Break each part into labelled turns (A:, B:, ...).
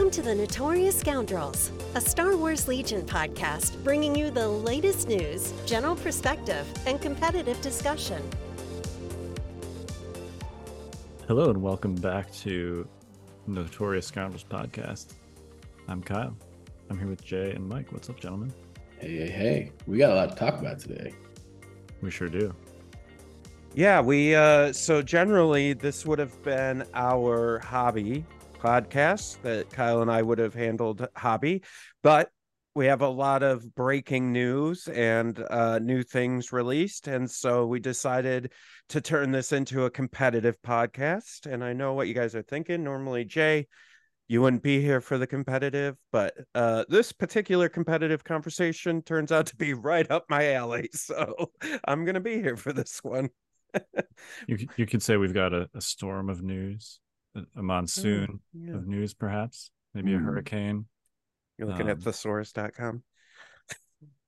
A: Welcome to the Notorious Scoundrels, a Star Wars Legion podcast bringing you the latest news, general perspective, and competitive discussion.
B: Hello, and welcome back to Notorious Scoundrels podcast. I'm Kyle. I'm here with Jay and Mike. What's up, gentlemen?
C: Hey, hey, hey. We got a lot to talk about today.
B: We sure do.
D: Yeah, we uh so generally this would have been our hobby podcast that Kyle and I would have handled hobby, but we have a lot of breaking news and uh, new things released. And so we decided to turn this into a competitive podcast. And I know what you guys are thinking. Normally, Jay, you wouldn't be here for the competitive, but uh, this particular competitive conversation turns out to be right up my alley. So I'm going to be here for this one.
B: you, you could say we've got a, a storm of news a monsoon
D: oh, yeah.
B: of news, perhaps maybe mm. a mm-hmm. hurricane.
D: You're looking um, at thesaurus.com.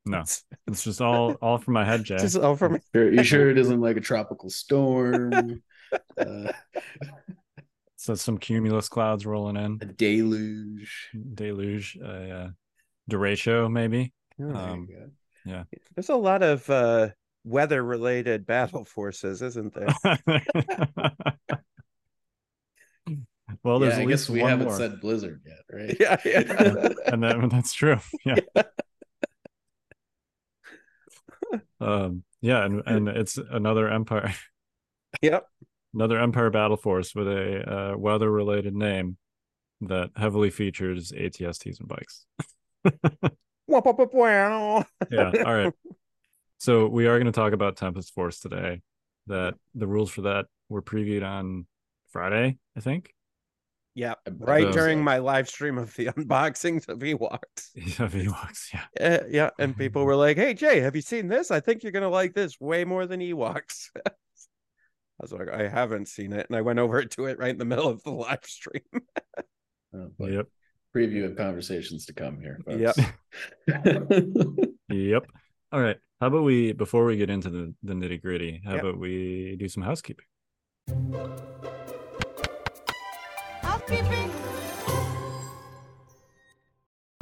B: No, it's just all all from my head, Jay.
D: Just all from
C: sure, you sure it isn't like a tropical storm? uh,
B: so some cumulus clouds rolling in.
C: A deluge.
B: Deluge. Uh, yeah. Derecho, maybe.
D: Oh, um, yeah. There's a lot of uh, weather related battle forces, isn't there?
B: Well, there's
C: yeah,
B: I
C: guess we haven't
B: more.
C: said Blizzard yet, right?
D: Yeah, yeah.
B: and then that's true. Yeah. yeah. um, yeah, and and it's another empire.
D: Yep.
B: Another empire battle force with a uh, weather-related name that heavily features ATSTs and bikes. yeah. All right. So we are going to talk about Tempest Force today. That the rules for that were previewed on Friday, I think.
D: Yeah, right during my live stream of the unboxings of Ewoks.
B: Yeah, of Ewoks, yeah.
D: Uh, yeah, and people were like, "Hey Jay, have you seen this? I think you're gonna like this way more than Ewoks." I was like, "I haven't seen it," and I went over to it right in the middle of the live stream.
C: oh, yep. Preview of conversations to come here.
D: Folks.
B: Yep. yep. All right. How about we before we get into the the nitty gritty? How yep. about we do some housekeeping?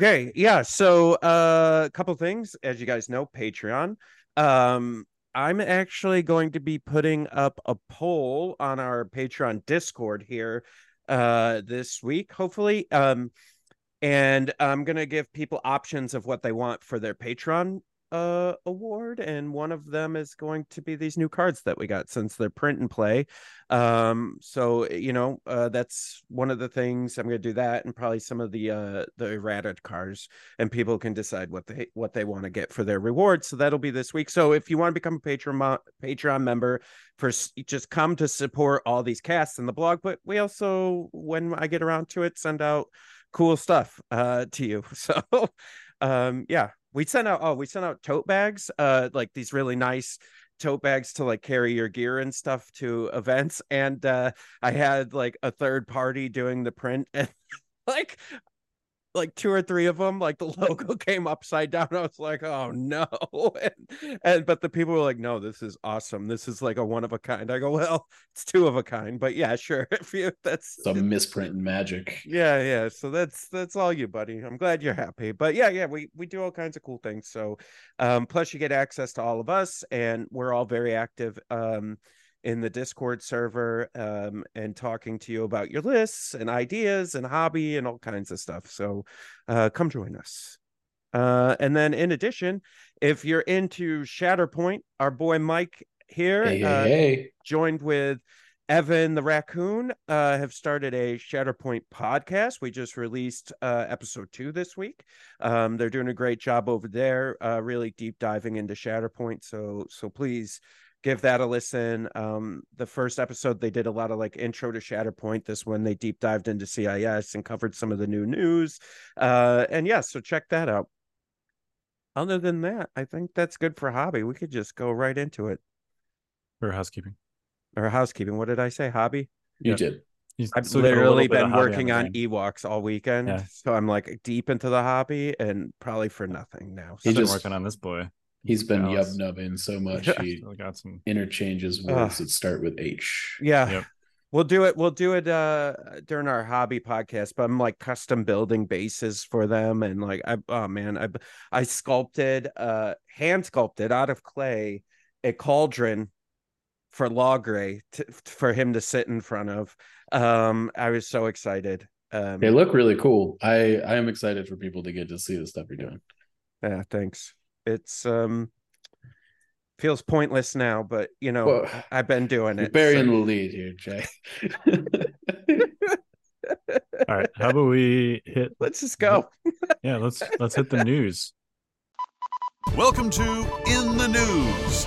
D: Okay, yeah. So uh, a couple things, as you guys know, Patreon. Um, I'm actually going to be putting up a poll on our Patreon Discord here uh, this week, hopefully. Um, and I'm gonna give people options of what they want for their Patreon uh award and one of them is going to be these new cards that we got since they're print and play. Um so you know uh that's one of the things i'm going to do that and probably some of the uh the errata cards and people can decide what they what they want to get for their reward so that'll be this week. So if you want to become a patreon patreon member for just come to support all these casts in the blog but we also when i get around to it send out cool stuff uh to you. So um yeah we sent out oh we sent out tote bags uh like these really nice tote bags to like carry your gear and stuff to events and uh i had like a third party doing the print and like like two or three of them like the logo came upside down. I was like oh no. And, and, but the people were like no this is awesome. This is like a one of a kind. I go well it's two of a kind but yeah sure if you that's
C: some misprint and magic.
D: Yeah yeah so that's that's all you buddy. I'm glad you're happy but yeah yeah we we do all kinds of cool things so um plus you get access to all of us and we're all very active um in the Discord server um, and talking to you about your lists and ideas and hobby and all kinds of stuff. So uh, come join us. Uh, and then in addition, if you're into Shatterpoint, our boy Mike here
C: hey, uh, hey.
D: joined with Evan the raccoon uh, have started a Shatterpoint podcast. We just released uh, episode two this week. Um, they're doing a great job over there, uh, really deep diving into Shatterpoint. So so please give that a listen. Um, the first episode they did a lot of like intro to Shatterpoint. This one they deep dived into CIS and covered some of the new news. Uh, and yeah, so check that out. Other than that, I think that's good for hobby. We could just go right into it.
B: Or housekeeping.
D: Or housekeeping. What did I say? Hobby?
C: You did.
D: I've literally been working on, on Ewoks all weekend, yeah. so I'm like deep into the hobby and probably for nothing now.
B: He's been working on this boy.
C: He's been yub nubbing so much. He got some interchanges words that start with H.
D: Yeah. Yep. We'll do it. We'll do it uh during our hobby podcast. But I'm like custom building bases for them, and like I oh man, I I sculpted uh hand sculpted out of clay a cauldron for Logray to, for him to sit in front of. Um, I was so excited. Um,
C: they look really cool. I I am excited for people to get to see the stuff you're doing.
D: Yeah, thanks. It's um feels pointless now, but you know, well, I've been doing it.
C: Burying so. the lead here, Jay.
B: All right, how about we hit?
D: Let's just go.
B: yeah, let's let's hit the news.
E: Welcome to In the News.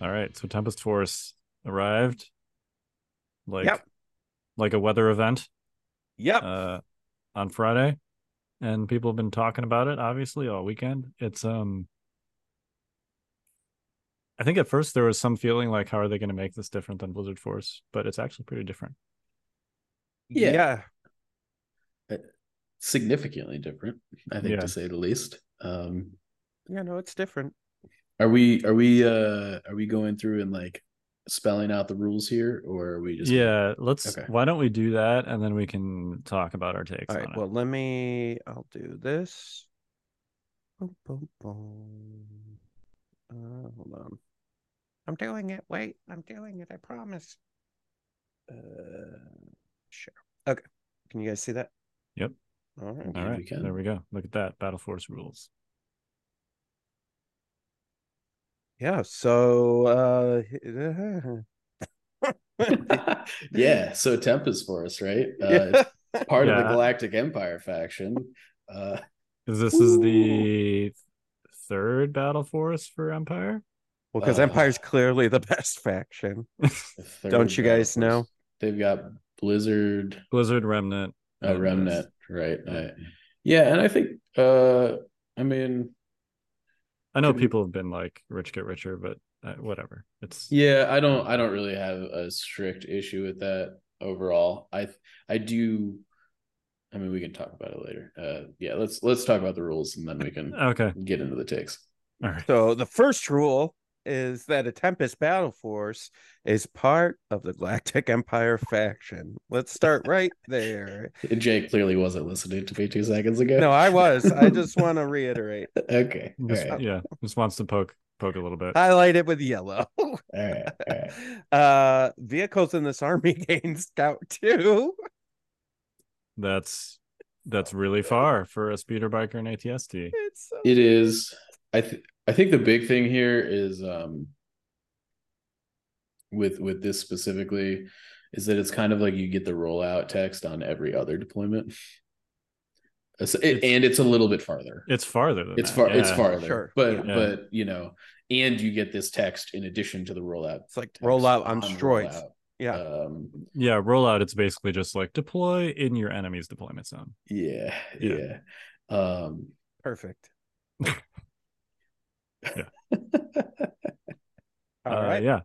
B: All right, so Tempest Force arrived, like yep. like a weather event.
D: Yep.
B: Uh, on Friday, and people have been talking about it obviously all weekend. It's um I think at first there was some feeling like, how are they going to make this different than Blizzard Force? But it's actually pretty different.
C: Yeah. yeah. Uh, significantly different, I think, yeah. to say the least. Um,
D: yeah, no, it's different.
C: Are we are we uh are we going through and like spelling out the rules here or are we just
B: yeah let's okay. why don't we do that and then we can talk about our takes
D: all right well
B: it.
D: let me i'll do this boom, boom, boom. Uh, hold on I'm doing it. Wait, I'm doing it. I promise. Uh, sure. Okay. Can you guys see that?
B: Yep.
D: All right.
B: All right. We there we go. Look at that. Battle Force rules.
D: Yeah. So,
C: uh, yeah. So Tempest Force, right? Uh, part yeah. of the Galactic Empire faction. Uh,
B: this is the third Battle Force for Empire.
D: Well, because uh, Empire's clearly the best faction. Don't you guys know?
C: They've got Blizzard,
B: Blizzard Remnant,
C: uh, Remnant, right? Uh, yeah, and I think, uh I mean,
B: I know people have been like rich get richer, but uh, whatever. It's
C: yeah. I don't. I don't really have a strict issue with that overall. I I do. I mean, we can talk about it later. Uh, yeah, let's let's talk about the rules and then we can
B: okay
C: get into the takes.
D: All right. So the first rule is that a Tempest Battle Force is part of the Galactic Empire faction. Let's start right there.
C: Jake clearly wasn't listening to me two seconds ago.
D: No, I was. I just want to reiterate.
C: okay.
B: Just, right. Yeah, just wants to poke poke a little bit.
D: Highlight it with yellow.
C: all right. All right.
D: Uh, vehicles in this army gain scout too.
B: That's that's really far for a speeder biker and ATST.
C: It's so it is. I think I think the big thing here is um with with this specifically is that it's kind of like you get the rollout text on every other deployment. It's, it, and it's a little bit farther.
B: It's farther.
C: it's far.
B: Yeah.
C: It's farther. Sure. But yeah. but you know, and you get this text in addition to the rollout.
D: It's like rollout on, on steroids. Rollout. Yeah. Um,
B: yeah. Rollout. It's basically just like deploy in your enemy's deployment zone.
C: Yeah. Yeah. yeah. Um,
D: Perfect.
B: Yeah. All uh, right. Yeah.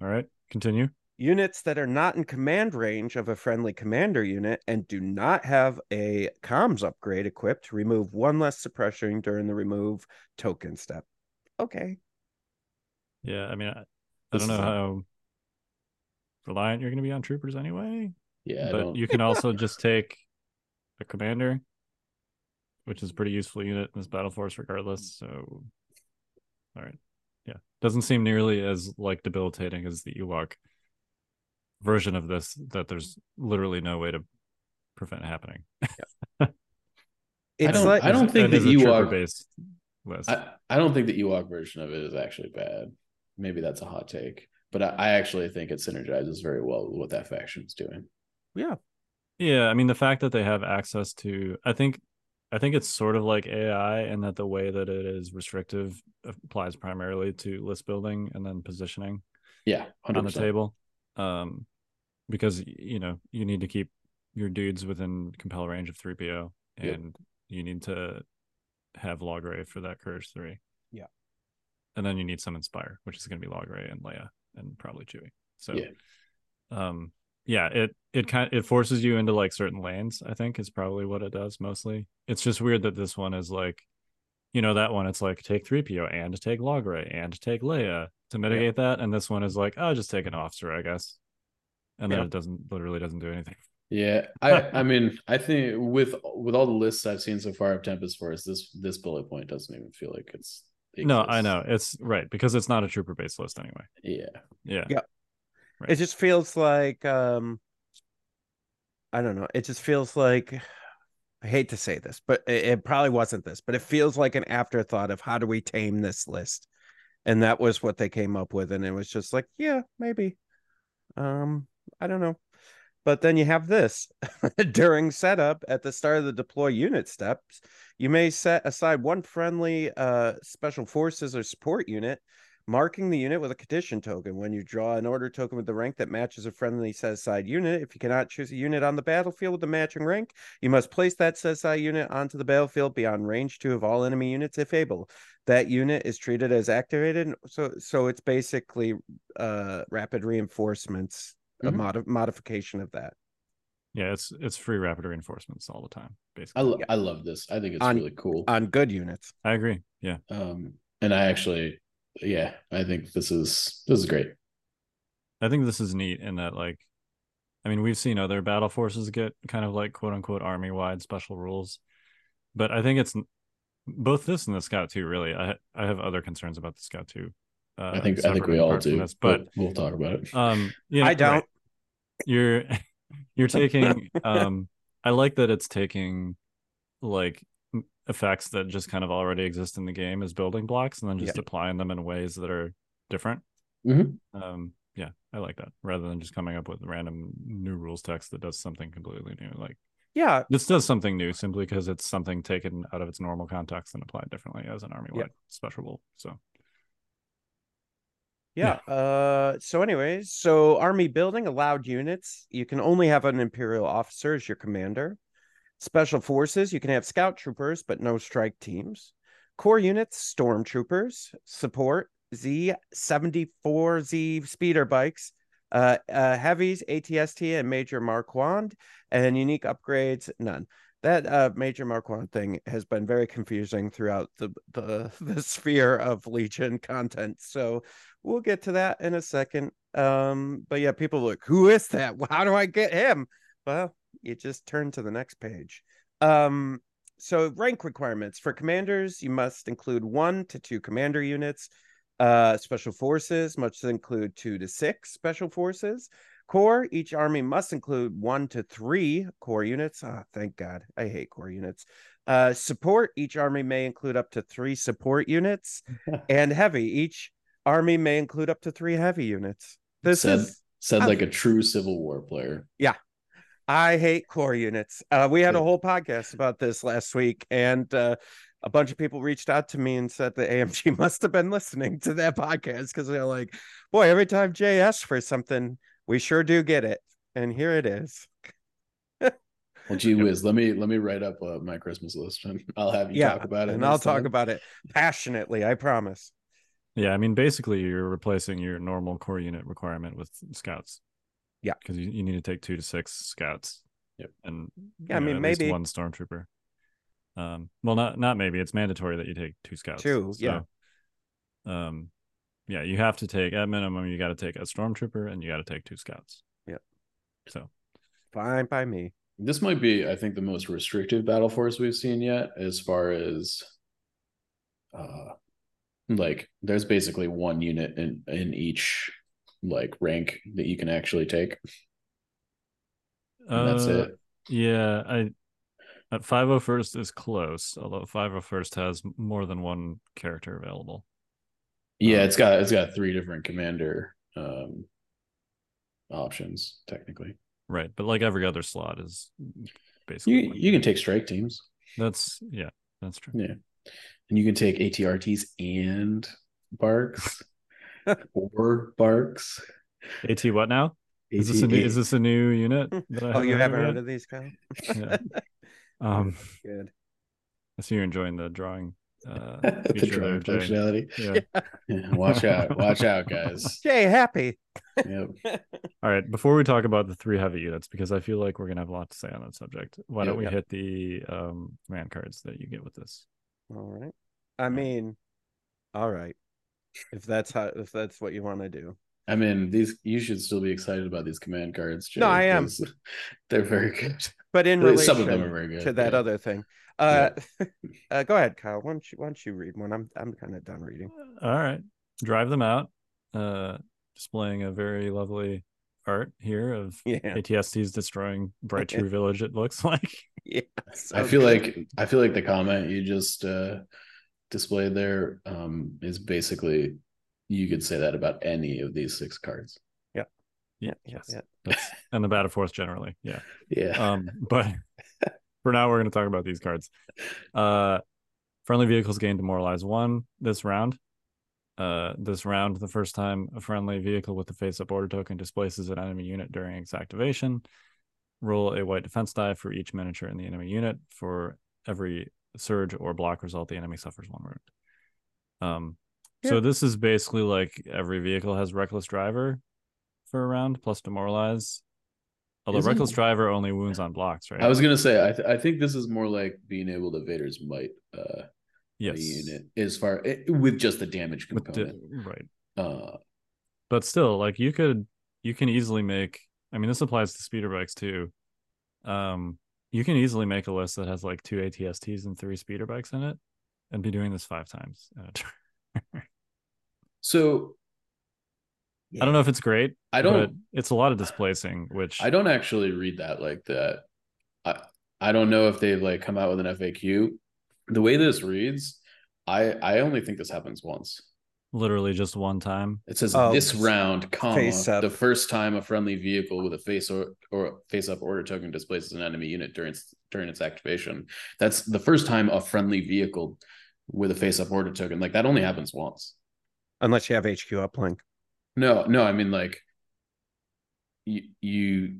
B: All right. Continue.
D: Units that are not in command range of a friendly commander unit and do not have a comms upgrade equipped remove one less suppression during the remove token step. Okay.
B: Yeah, I mean, I, I don't know how reliant you're going to be on troopers anyway.
C: Yeah,
B: but you can also just take a commander, which is a pretty useful unit in this battle force, regardless. So all right. Yeah. Doesn't seem nearly as like debilitating as the Ewok version of this that there's literally no way to prevent happening.
C: Yeah. I don't like, I don't think the Ewok based list. I, I don't think the Ewok version of it is actually bad. Maybe that's a hot take, but I, I actually think it synergizes very well with what that faction is doing.
D: Yeah.
B: Yeah, I mean the fact that they have access to I think I think it's sort of like AI and that the way that it is restrictive applies primarily to list building and then positioning.
C: Yeah,
B: 100%. on the table. Um, because you know you need to keep your dudes within compel range of 3PO and yep. you need to have Logray for that Courage 3.
D: Yeah.
B: And then you need some Inspire, which is going to be Logray and Leia and probably Chewie. So
C: yeah.
B: um yeah, it it kind of, it forces you into like certain lanes. I think is probably what it does mostly. It's just weird that this one is like, you know, that one it's like take three PO and take Logray and take Leia to mitigate yeah. that, and this one is like, oh, just take an officer, I guess, and then it doesn't literally doesn't do anything.
C: Yeah, I I mean I think with with all the lists I've seen so far of Tempest Force, this this bullet point doesn't even feel like it's.
B: It no, I know it's right because it's not a trooper based list anyway.
C: Yeah.
B: Yeah.
D: Yeah. Right. It just feels like um I don't know. It just feels like I hate to say this, but it, it probably wasn't this, but it feels like an afterthought of how do we tame this list, and that was what they came up with, and it was just like, yeah, maybe. Um, I don't know. But then you have this during setup at the start of the deploy unit steps. You may set aside one friendly uh, special forces or support unit marking the unit with a condition token. When you draw an order token with the rank that matches a friendly set aside unit, if you cannot choose a unit on the battlefield with the matching rank, you must place that set aside unit onto the battlefield beyond range two of all enemy units if able. That unit is treated as activated. So so it's basically uh rapid reinforcements, mm-hmm. a mod- modification of that.
B: Yeah, it's it's free rapid reinforcements all the time. Basically,
C: I,
B: lo-
C: yeah. I love this. I think it's on, really cool
D: on good units.
B: I agree. Yeah.
C: Um, and I actually yeah, I think this is this is great.
B: I think this is neat in that like I mean, we've seen other battle forces get kind of like quote unquote army wide special rules, but I think it's both this and the Scout too. Really, I I have other concerns about the Scout too.
C: Uh, I think I think we all do, this, but we'll, we'll, talk about it.
B: Um, yeah,
D: I don't. Right.
B: You're you're taking. um, I like that it's taking like effects that just kind of already exist in the game as building blocks and then just yeah. applying them in ways that are different.
C: Mm-hmm.
B: Um, yeah, I like that rather than just coming up with random new rules text that does something completely new. Like,
D: yeah,
B: this does something new simply because it's something taken out of its normal context and applied differently as an army wide yeah. special rule. So,
D: yeah. yeah. Uh, so, anyways, so army building allowed units. You can only have an imperial officer as your commander. Special forces, you can have scout troopers, but no strike teams. Core units, stormtroopers. Support, Z74Z speeder bikes. Uh, uh, heavies, ATST, and Major Marquand. And unique upgrades, none. That uh, Major Marquand thing has been very confusing throughout the, the, the sphere of Legion content. So we'll get to that in a second. Um, but yeah, people look, who is that? How do I get him? Well, you just turn to the next page. Um, so rank requirements for commanders, you must include one to two commander units. Uh, special forces must include two to six special forces. Core, each army must include one to three core units. Oh, thank God. I hate core units. Uh, support, each army may include up to three support units. and heavy, each army may include up to three heavy units. This
C: said,
D: is
C: said like a true Civil War player.
D: Yeah, I hate core units. Uh, we had a whole podcast about this last week, and uh, a bunch of people reached out to me and said the AMG must have been listening to that podcast because they're like, "Boy, every time Jay asks for something, we sure do get it." And here it is.
C: well, gee whiz, let me let me write up uh, my Christmas list, and I'll have you yeah, talk about it.
D: And I'll time. talk about it passionately. I promise.
B: Yeah, I mean, basically, you're replacing your normal core unit requirement with scouts.
D: Yeah,
B: because you, you need to take two to six scouts.
C: Yep.
B: And
D: yeah, I mean maybe
B: one stormtrooper. Um, well, not not maybe. It's mandatory that you take two scouts.
D: Two, so, yeah.
B: Um, yeah, you have to take at minimum. You got to take a stormtrooper and you got to take two scouts.
D: Yep.
B: So,
D: fine by me.
C: This might be, I think, the most restrictive battle force we've seen yet, as far as, uh, like there's basically one unit in in each like rank that you can actually take.
B: That's uh, it. Yeah, I at 501st is close, although 501st has more than one character available.
C: Yeah, um, it's got it's got three different commander um options technically.
B: Right, but like every other slot is basically
C: you, you can take strike teams.
B: That's yeah, that's true.
C: Yeah. And you can take ATRTs and BARCs. or barks.
B: At what now? Is this a new, is this a new unit?
D: oh, you haven't heard of these, Kyle?
B: yeah. Um,
D: good.
B: I see you're enjoying the drawing. Uh,
C: the drawing there, functionality. Yeah. yeah. Watch out! Watch out, guys.
D: Jay, happy.
C: Yep.
B: All right. Before we talk about the three heavy units, because I feel like we're gonna have a lot to say on that subject. Why don't we yep. hit the um, command cards that you get with this?
D: All right. I mean, all right. If that's how, if that's what you want to do.
C: I mean, these you should still be excited about these command cards.
D: Jay, no, I am.
C: They're very good.
D: But in relation some of them are very good to that yeah. other thing. Uh, yeah. uh, go ahead, Kyle. Why don't you why don't you read one? I'm I'm kind of done reading.
B: All right, drive them out. Uh, displaying a very lovely art here of yeah. ATSTs destroying Bright Tree Village. It looks like.
C: Yeah, I feel good. like I feel like the comment you just uh, displayed there um, is basically you could say that about any of these six cards.
D: Yeah.
B: Yeah. Yes. Yeah. and the battle force generally. Yeah.
C: Yeah.
B: Um, but for now, we're going to talk about these cards. Uh, friendly vehicles gain demoralize one this round. Uh, this round, the first time a friendly vehicle with the face-up order token displaces an enemy unit during its activation, roll a white defense die for each miniature in the enemy unit. For every surge or block result, the enemy suffers one wound. Um, yeah. so this is basically like every vehicle has reckless driver for a round plus demoralize. Although Isn't... reckless driver only wounds on blocks, right?
C: I was gonna say I th- I think this is more like being able to Vader's might. Uh,
B: yes.
C: unit as far eh, with just the damage component,
B: the, right? Uh, but still, like you could, you can easily make. I mean, this applies to speeder bikes too. Um, you can easily make a list that has like two ATSTs and three speeder bikes in it, and be doing this five times.
C: so
B: yeah. I don't know if it's great. I don't. it's a lot of displacing, which
C: I don't actually read that like that. I I don't know if they've like come out with an FAQ the way this reads, I I only think this happens once.
B: Literally just one time.
C: It says oh, this round, comma the first time a friendly vehicle with a face or, or face up order token displaces an enemy unit during its, during its activation. That's the first time a friendly vehicle with a face up order token. Like that only happens once.
D: Unless you have HQ uplink.
C: No, no, I mean like you you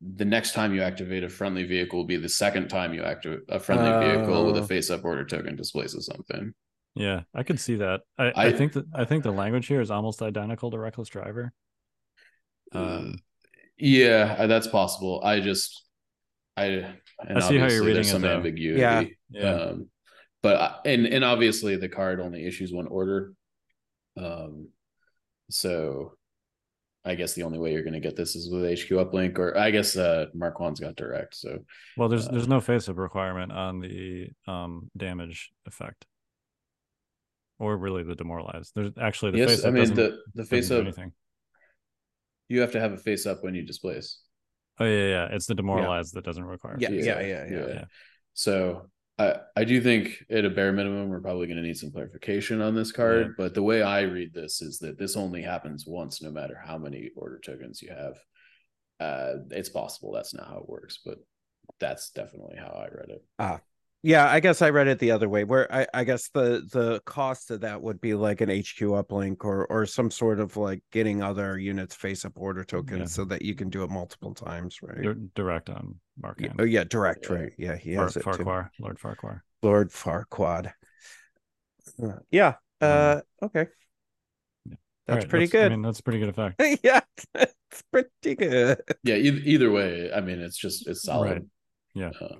C: the next time you activate a friendly vehicle will be the second time you activate a friendly uh, vehicle with a oh. face up order token displaces something.
B: Yeah, I could see that. I, I, I, think that I think the language here is almost identical to Reckless Driver.
C: Um, yeah, that's possible. I just I
B: I see how you're reading some it,
C: ambiguity.
D: Yeah,
B: yeah. Um,
C: but and and obviously the card only issues one order. Um, so I guess the only way you're going to get this is with HQ uplink, or I guess uh, Marquand's got direct. So,
B: well, there's uh, there's no face up requirement on the um, damage effect, or really the demoralized. There's actually the
C: yes,
B: face.
C: I mean the the face up. Anything. You have to have a face up when you displace.
B: Oh yeah, yeah. It's the demoralized yeah. that doesn't require.
D: Yeah, yeah, yeah, yeah, yeah.
C: So I, I do think at a bare minimum we're probably going to need some clarification on this card yeah. but the way i read this is that this only happens once no matter how many order tokens you have uh it's possible that's not how it works but that's definitely how i read it
D: ah yeah i guess i read it the other way where i, I guess the the cost of that would be like an hq uplink or or some sort of like getting other units face up order tokens yeah. so that you can do it multiple times right
B: You're direct on mark
D: yeah, oh yeah direct yeah. right yeah he has
B: Far- it Farquaad, too. lord farquaad
D: lord farquaad uh, yeah uh okay that's right, pretty
B: that's,
D: good. I
B: mean, that's pretty good effect.
D: yeah, it's pretty good.
C: Yeah, either, either way, I mean, it's just it's solid. Right.
B: Yeah. Uh,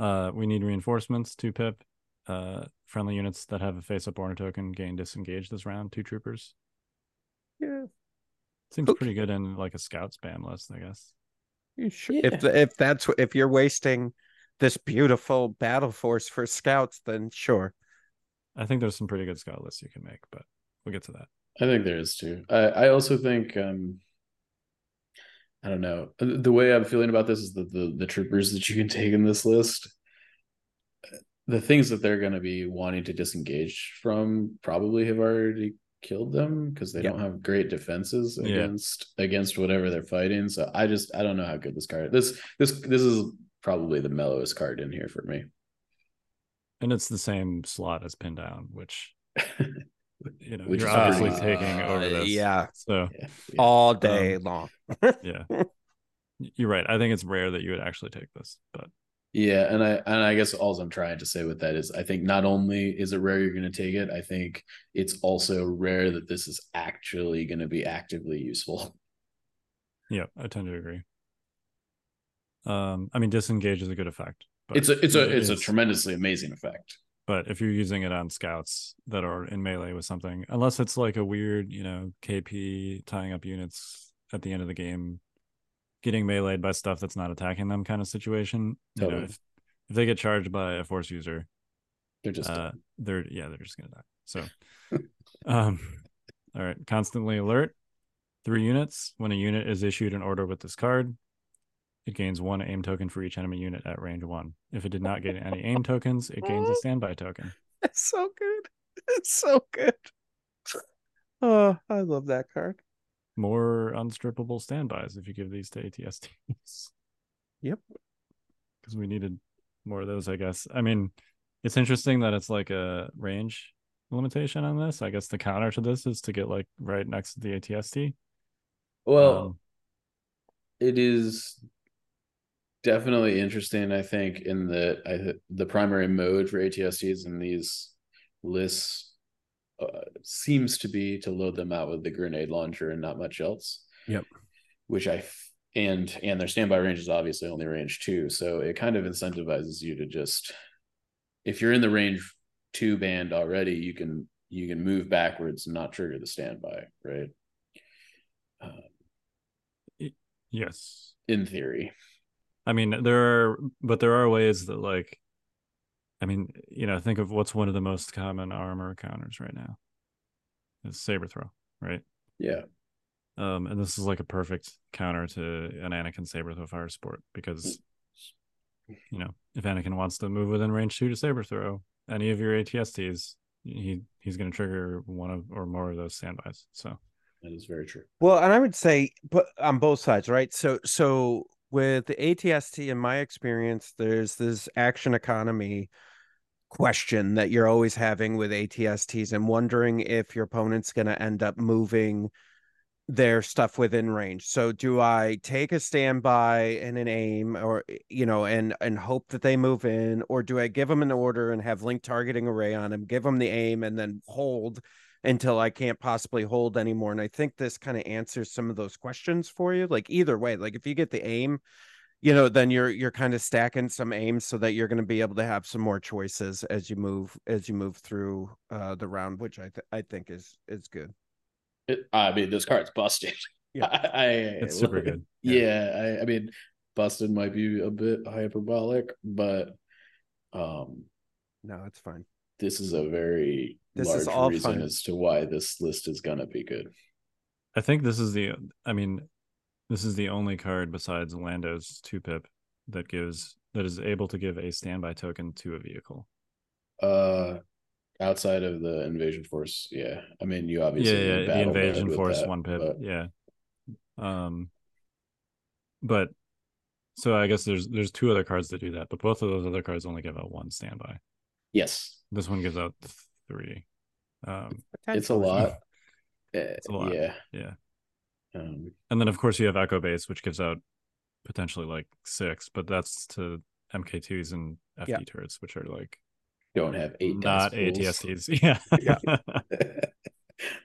B: uh, we need reinforcements, two pip. Uh, friendly units that have a face up order token gain disengage this round, two troopers.
D: Yeah.
B: Seems okay. pretty good in like a scout spam list, I guess.
D: Sure? Yeah. If if that's if you're wasting this beautiful battle force for scouts, then sure.
B: I think there's some pretty good scout lists you can make, but we'll get to that.
C: I think there is too. I, I also think um I don't know. Uh, the way I'm feeling about this is that the the troopers that you can take in this list, the things that they're going to be wanting to disengage from probably have already killed them because they don't have great defenses against yeah. against whatever they're fighting. So I just I don't know how good this card. This this this is probably the mellowest card in here for me.
B: And it's the same slot as pin down, which you know, Which you're obviously uh, taking over this.
D: Yeah.
B: So
D: yeah, yeah. all day um, long.
B: yeah. You're right. I think it's rare that you would actually take this, but
C: yeah, and I and I guess all I'm trying to say with that is I think not only is it rare you're going to take it, I think it's also rare that this is actually going to be actively useful.
B: Yeah, I tend to agree. Um, I mean, disengage is a good effect.
C: It's a it's a it's a tremendously amazing effect
B: But if you're using it on scouts that are in melee with something, unless it's like a weird, you know, KP tying up units at the end of the game, getting meleeed by stuff that's not attacking them kind of situation. Totally. You know, if, if they get charged by a force user,
C: they're just
B: uh, they're yeah, they're just gonna die. So um all right, constantly alert. Three units. When a unit is issued an order with this card, it gains one aim token for each enemy unit at range one. If it did not get any aim tokens, it gains a standby token.
D: It's so good. It's so good. Oh, I love that card.
B: More unstrippable standbys if you give these to ATSTs.
D: Yep.
B: Because we needed more of those, I guess. I mean, it's interesting that it's like a range limitation on this. I guess the counter to this is to get like right next to the ATST.
C: Well, um, it is definitely interesting. I think in the I, the primary mode for ATSTs in these lists uh, seems to be to load them out with the grenade launcher and not much else.
D: Yep.
C: Which I and and their standby range is obviously only range two, so it kind of incentivizes you to just if you're in the range two band already, you can you can move backwards and not trigger the standby, right?
B: Um, yes,
C: in theory.
B: I mean, there are, but there are ways that, like, I mean, you know, think of what's one of the most common armor counters right now. Is saber throw, right?
C: Yeah.
B: Um, and this is like a perfect counter to an Anakin saber throw fire sport because, you know, if Anakin wants to move within range two to saber throw, any of your ATSTs, he he's going to trigger one of or more of those standbys. So
C: that is very true.
D: Well, and I would say, but on both sides, right? So so with the ATST, in my experience, there's this action economy question that you're always having with ATSTs and wondering if your opponent's going to end up moving their stuff within range. So do I take a standby and an aim or eh, you know and and hope that they move in or do I give them an order and have link targeting array on them, give them the aim and then hold until I can't possibly hold anymore and I think this kind of answers some of those questions for you. Like either way, like if you get the aim, you know, then you're you're kind of stacking some aims so that you're going to be able to have some more choices as you move as you move through uh the round, which I th- I think is is good.
C: It, I mean, this card's busted.
D: Yeah,
C: I,
B: it's super good.
C: Yeah, yeah I, I, mean, busted might be a bit hyperbolic, but um,
D: no, it's fine.
C: This is a very this large is all reason fun. as to why this list is gonna be good.
B: I think this is the. I mean, this is the only card besides Lando's two pip that gives that is able to give a standby token to a vehicle.
C: Uh, outside of the invasion force yeah i mean you obviously
B: yeah, yeah the invasion force that, one pip but... yeah um but so i guess there's there's two other cards that do that but both of those other cards only give out one standby
C: yes
B: this one gives out three um
C: it's a lot
B: it's a lot
C: yeah
B: yeah um, and then of course you have echo base which gives out potentially like six but that's to mk2s and fd yeah. turrets which are like
C: don't have eight
B: not ATSTs. Yeah, yeah.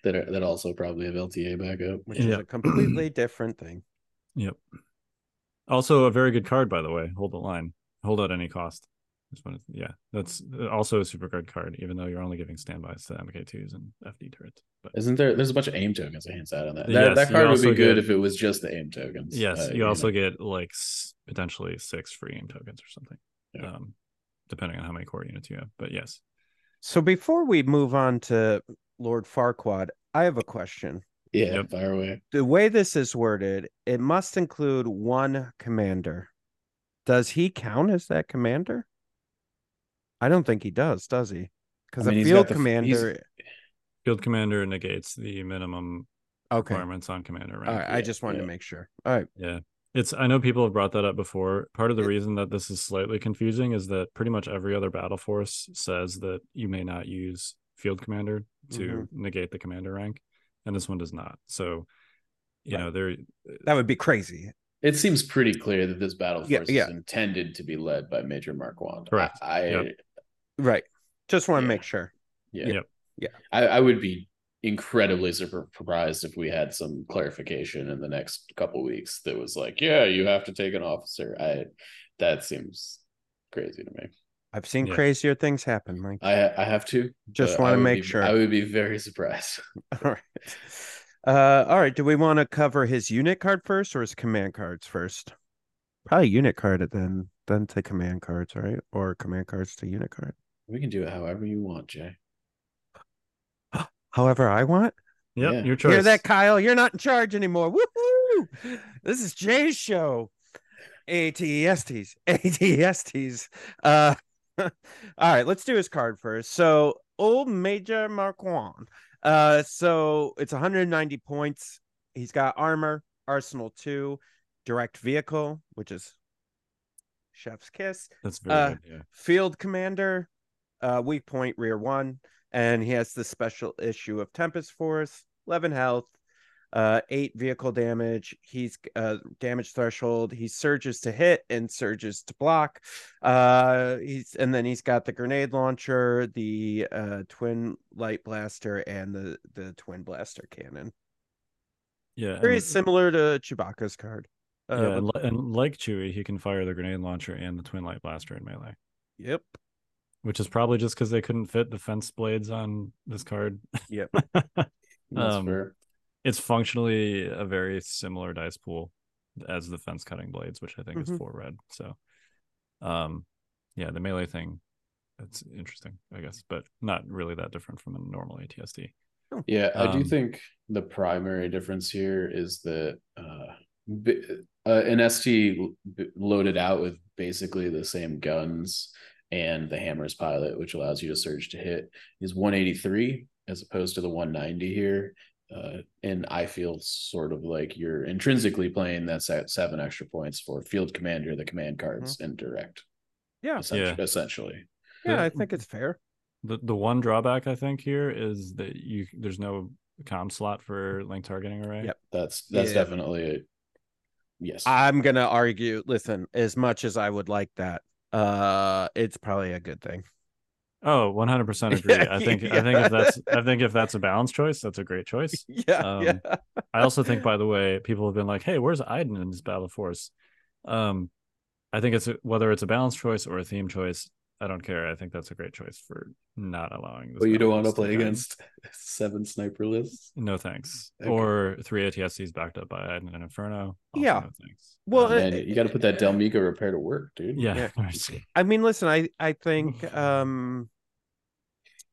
C: that are that also probably have LTA backup,
D: which is a completely different thing.
B: Yep. Also, a very good card, by the way. Hold the line. Hold at any cost. Yeah, that's also a super good card, even though you're only giving standbys to MK2s and FD turrets.
C: But isn't there? There's a bunch of aim tokens. I hints out on that. That, yes, that card would be good if it was just the aim tokens.
B: Yes, uh, you, you also know. get like potentially six free aim tokens or something. Yeah. Um, depending on how many core units you have. But yes.
D: So before we move on to Lord Farquaad, I have a question.
C: Yeah, yep. fire away.
D: The way this is worded, it must include one commander. Does he count as that commander? I don't think he does, does he? Because I mean, a field commander
B: field commander negates the minimum okay. requirements on commander
D: rank. All right, yeah, I just wanted yeah. to make sure. All right.
B: Yeah. It's I know people have brought that up before. Part of the reason that this is slightly confusing is that pretty much every other battle force says that you may not use field commander to mm-hmm. negate the commander rank, and this one does not. So, you right. know, there
D: that would be crazy.
C: It seems pretty clear that this battle force yeah, yeah. is intended to be led by Major Marquand.
B: Correct.
C: I, I
B: yep.
D: right. Just want to yeah. make sure.
C: Yeah.
B: Yep.
D: Yeah.
C: I, I would be incredibly surprised if we had some clarification in the next couple weeks that was like, yeah, you have to take an officer. I that seems crazy to me.
D: I've seen yeah. crazier things happen, Mike.
C: I I have to.
D: Just want to make
C: be,
D: sure.
C: I would be very surprised.
D: all right. Uh, all right. Do we want to cover his unit card first or his command cards first? Probably unit card then then to command cards, right? Or command cards to unit card.
C: We can do it however you want, Jay.
D: however I want.
B: Yep, yeah, your choice.
D: Hear that, Kyle? You're not in charge anymore. Woohoo! This is Jay's show. ATSTs. ATSTs. Uh all right, let's do his card first. So old Major Marquand. Uh so it's 190 points. He's got armor, arsenal two, direct vehicle, which is chef's kiss.
B: That's very uh, good, yeah.
D: Field commander, uh weak point rear one, and he has the special issue of Tempest Force, 11 health, uh, eight vehicle damage. He's uh, damage threshold. He surges to hit and surges to block. Uh, he's and then he's got the grenade launcher, the uh, twin light blaster, and the the twin blaster cannon.
B: Yeah,
D: very similar to Chewbacca's card.
B: Uh, yeah, and, and like Chewie, he can fire the grenade launcher and the twin light blaster in melee.
D: Yep.
B: Which is probably just because they couldn't fit defense blades on this card.
D: Yep.
B: um, fair it's functionally a very similar dice pool as the fence cutting blades, which I think mm-hmm. is four red. So, um, yeah, the melee thing, it's interesting, I guess, but not really that different from a normal ATST.
C: Yeah, I do um, think the primary difference here is that uh, uh, an ST loaded out with basically the same guns and the hammers pilot, which allows you to surge to hit, is 183 as opposed to the 190 here uh, and I feel sort of like you're intrinsically playing that seven extra points for field commander, the command cards, mm-hmm. and direct.
D: Yeah,
C: essentially. Yeah. essentially.
D: Yeah, I think it's fair.
B: The the one drawback I think here is that you there's no com slot for link targeting array.
C: Yep, that's that's yeah. definitely it. Yes,
D: I'm gonna argue. Listen, as much as I would like that, uh, it's probably a good thing.
B: Oh, 100% agree. I think yeah. I think if that's I think if that's a balance choice, that's a great choice.
D: Yeah, um, yeah.
B: I also think by the way, people have been like, "Hey, where's Iden in this battle force?" Um I think it's a, whether it's a balance choice or a theme choice, I don't care. I think that's a great choice for not allowing
C: this. Well, you don't want to play against seven sniper lists?
B: No thanks. Okay. Or three ATSTs backed up by Iden and Inferno.
D: Also yeah.
B: No thanks.
D: Well,
C: um, man, you got to put that Del Meeko repair to work, dude.
B: Yeah. yeah.
D: I mean, listen, I I think um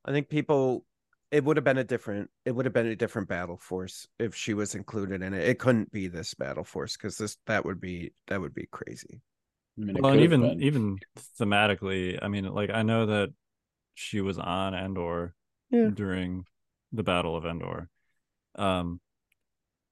D: I think people it would have been a different it would have been a different battle force if she was included in it. It couldn't be this battle force because this that would be that would be crazy.
B: I mean, well, and even been. even thematically, I mean, like I know that she was on Endor yeah. during the Battle of Endor. Um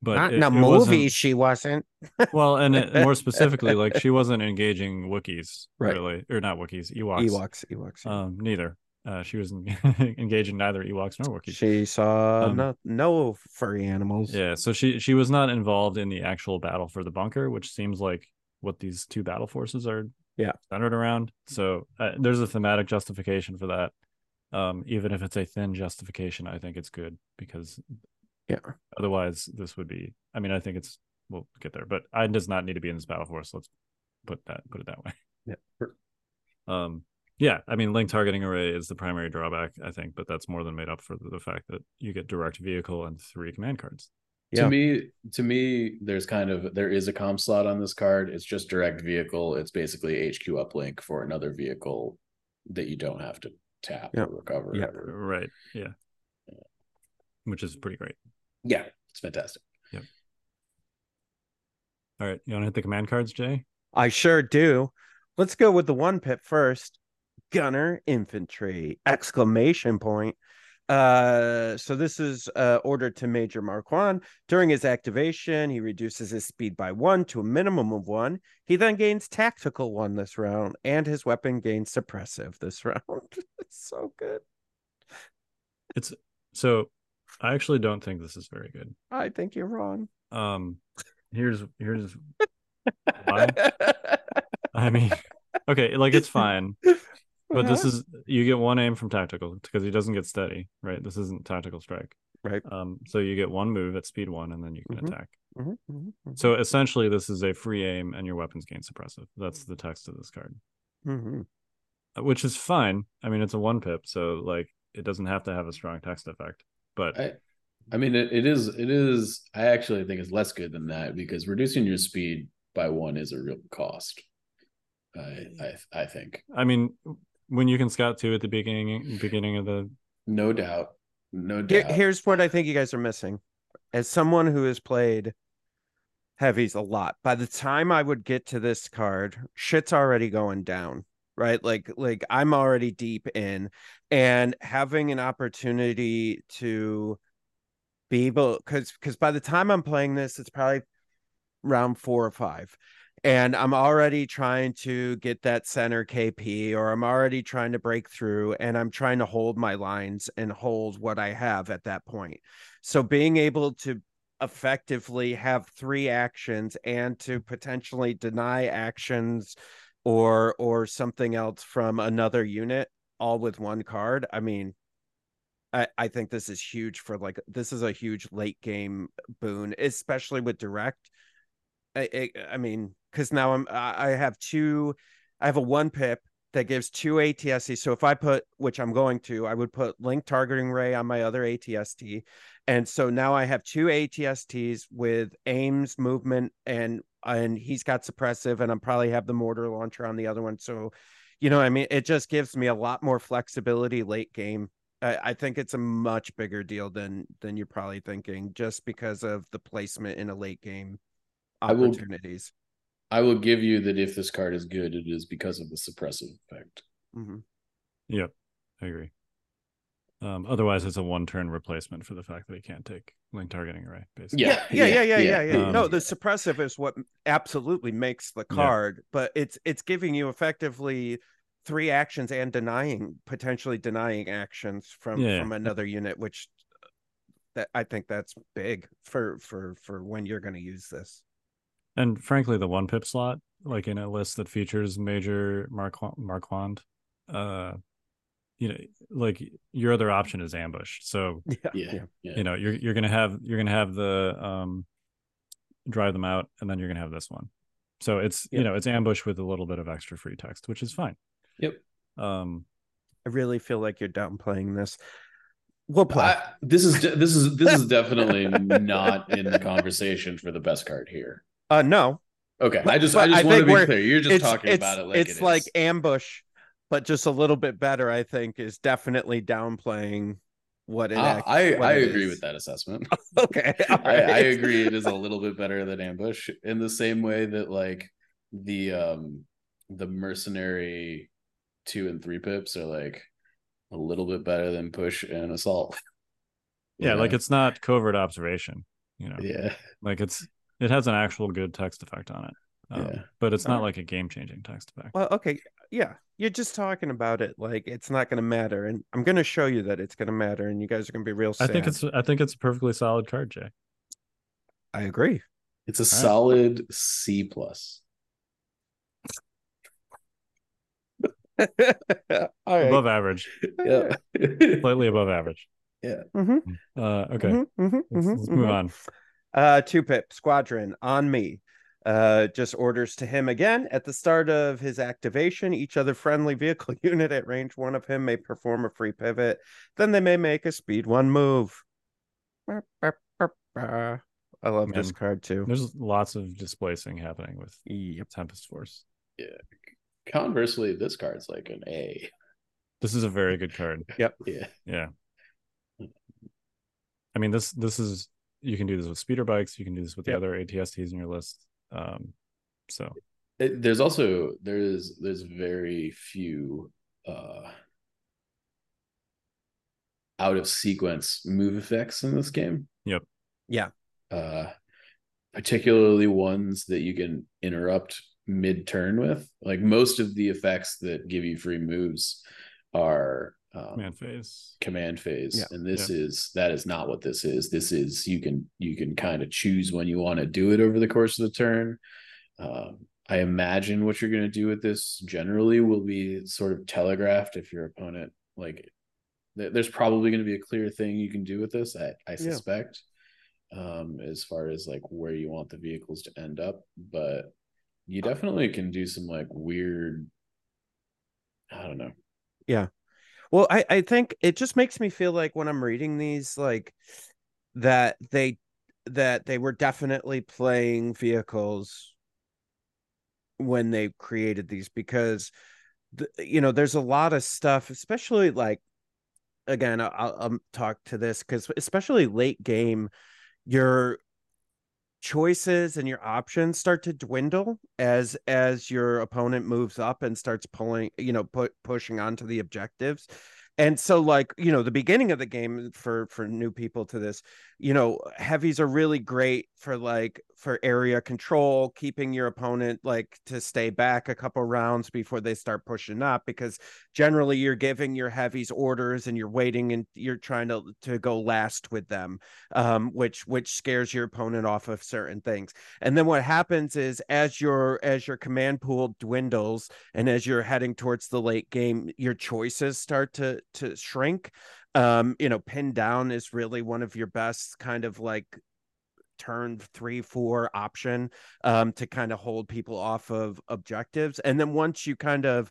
B: but
D: not it, in a movie she wasn't
B: well and it, more specifically like she wasn't engaging wookiees right. really or not wookiees ewoks
D: ewoks ewoks
B: um neither uh, she was engaged in neither Ewoks nor Wookiees.
D: She saw um, no, no furry animals.
B: Yeah, so she she was not involved in the actual battle for the bunker, which seems like what these two battle forces are
D: yeah
B: centered around. So uh, there's a thematic justification for that. Um, even if it's a thin justification, I think it's good because
D: yeah.
B: Otherwise, this would be. I mean, I think it's. We'll get there, but I does not need to be in this battle force. Let's put that put it that way.
D: Yeah.
B: Um, yeah, I mean, link targeting array is the primary drawback, I think, but that's more than made up for the fact that you get direct vehicle and three command cards.
C: Yeah. To me, to me, there's kind of there is a com slot on this card. It's just direct vehicle. It's basically HQ uplink for another vehicle that you don't have to tap or recover.
B: Yeah, right. Yeah. yeah, which is pretty great.
C: Yeah, it's fantastic.
B: Yep. All right, you want to hit the command cards, Jay?
D: I sure do. Let's go with the one pip first gunner infantry exclamation point uh, so this is uh, ordered to Major Marquand. During his activation, he reduces his speed by one to a minimum of one. He then gains tactical one this round, and his weapon gains suppressive this round. it's so good.
B: It's so. I actually don't think this is very good.
D: I think you're wrong.
B: Um, here's here's why. I mean, okay, like it's fine. But this is you get one aim from tactical because he doesn't get steady, right? This isn't tactical strike,
D: right?
B: Um, so you get one move at speed one, and then you can
D: mm-hmm.
B: attack.
D: Mm-hmm. Mm-hmm.
B: So essentially, this is a free aim, and your weapons gain suppressive. That's the text of this card.
D: Mm-hmm.
B: which is fine. I mean, it's a one pip, so like it doesn't have to have a strong text effect. But
C: I, I mean, it, it is it is. I actually think it's less good than that because reducing your speed by one is a real cost. I I, I think.
B: I mean, when you can scout two at the beginning beginning of the.
C: No doubt, no doubt.
D: Here, here's what I think you guys are missing. As someone who has played heavies a lot, by the time I would get to this card, shit's already going down right like like i'm already deep in and having an opportunity to be able because because by the time i'm playing this it's probably round four or five and i'm already trying to get that center kp or i'm already trying to break through and i'm trying to hold my lines and hold what i have at that point. So being able to effectively have three actions and to potentially deny actions or or something else from another unit all with one card i mean i i think this is huge for like this is a huge late game boon especially with direct. I i, I mean because now i'm i have two i have a one pip that gives two ATST. So if I put, which I'm going to, I would put link targeting array on my other ATST. And so now I have two ATSTs with aims, movement, and and he's got suppressive, and I'm probably have the mortar launcher on the other one. So, you know, I mean, it just gives me a lot more flexibility late game. I, I think it's a much bigger deal than than you're probably thinking, just because of the placement in a late game opportunities.
C: I will, give you that if this card is good, it is because of the suppressive effect.
B: Mm-hmm. Yep, I agree. Um, otherwise, it's a one-turn replacement for the fact that he can't take link targeting array.
D: Basically, yeah, yeah, yeah, yeah, yeah. yeah, yeah. Um, no, the suppressive is what absolutely makes the card, yeah. but it's it's giving you effectively three actions and denying potentially denying actions from yeah. from another unit, which uh, that I think that's big for for for when you're going to use this.
B: And frankly, the one pip slot, like in a list that features major Marquand, Marquand uh, you know like your other option is ambush. So
C: yeah, yeah,
B: yeah. you know you're you're gonna have you're gonna have the um drive them out and then you're gonna have this one. So it's yep. you know it's ambush with a little bit of extra free text which is fine.
C: Yep.
B: Um
D: i really feel like you're downplaying this. We'll play. I,
C: this is this is this is definitely not in the conversation for the best card here
D: uh no
C: okay but, i just i just want to be clear you're just talking about it like
D: it's
C: it
D: like ambush but just a little bit better, I think, is definitely downplaying what it. Uh,
C: I
D: what
C: I agree is. with that assessment.
D: okay,
C: right. I, I agree. It is a little bit better than ambush in the same way that like the um the mercenary two and three pips are like a little bit better than push and assault.
B: yeah, like it's not covert observation. You know.
C: Yeah.
B: Like it's it has an actual good text effect on it. Um, yeah. But it's not like a game changing text effect.
D: Well, okay. Yeah. You're just talking about it like it's not going to matter. And I'm going to show you that it's going to matter. And you guys are going to be real sad.
B: I think it's, I think it's a perfectly solid card, Jay.
D: I agree.
C: It's a All solid right. C plus.
B: above average.
C: Yeah.
B: Slightly above average.
C: Yeah.
D: Mm-hmm.
B: Uh, okay. Mm-hmm, mm-hmm, let's, let's move mm-hmm. on.
D: Uh, two pip squadron on me. Uh, just orders to him again at the start of his activation. Each other friendly vehicle unit at range one of him may perform a free pivot. Then they may make a speed one move. I love Man, this card too.
B: There's lots of displacing happening with
D: yep.
B: Tempest Force.
C: Yeah. Conversely, this card's like an A.
B: This is a very good card.
D: yep.
C: Yeah.
B: Yeah. I mean this this is you can do this with speeder bikes, you can do this with yep. the other ATSTs in your list. Um, so
C: it, there's also there's there's very few uh out of sequence move effects in this game.
B: Yep.
D: Yeah.
C: Uh particularly ones that you can interrupt mid turn with. Like most of the effects that give you free moves are
B: um, command phase
C: command phase yeah. and this yeah. is that is not what this is this is you can you can kind of choose when you want to do it over the course of the turn um, i imagine what you're going to do with this generally will be sort of telegraphed if your opponent like th- there's probably going to be a clear thing you can do with this i, I suspect yeah. um as far as like where you want the vehicles to end up but you definitely can do some like weird I don't know.
D: Yeah. Well, I, I think it just makes me feel like when I'm reading these, like that they that they were definitely playing vehicles when they created these because the, you know there's a lot of stuff especially like again i'll, I'll talk to this because especially late game your choices and your options start to dwindle as as your opponent moves up and starts pulling you know put pushing onto the objectives and so like you know the beginning of the game for for new people to this you know heavies are really great for like for area control keeping your opponent like to stay back a couple rounds before they start pushing up because generally you're giving your heavies orders and you're waiting and you're trying to to go last with them um which which scares your opponent off of certain things. And then what happens is as your as your command pool dwindles and as you're heading towards the late game your choices start to to shrink um you know pin down is really one of your best kind of like turn three four option um to kind of hold people off of objectives. And then once you kind of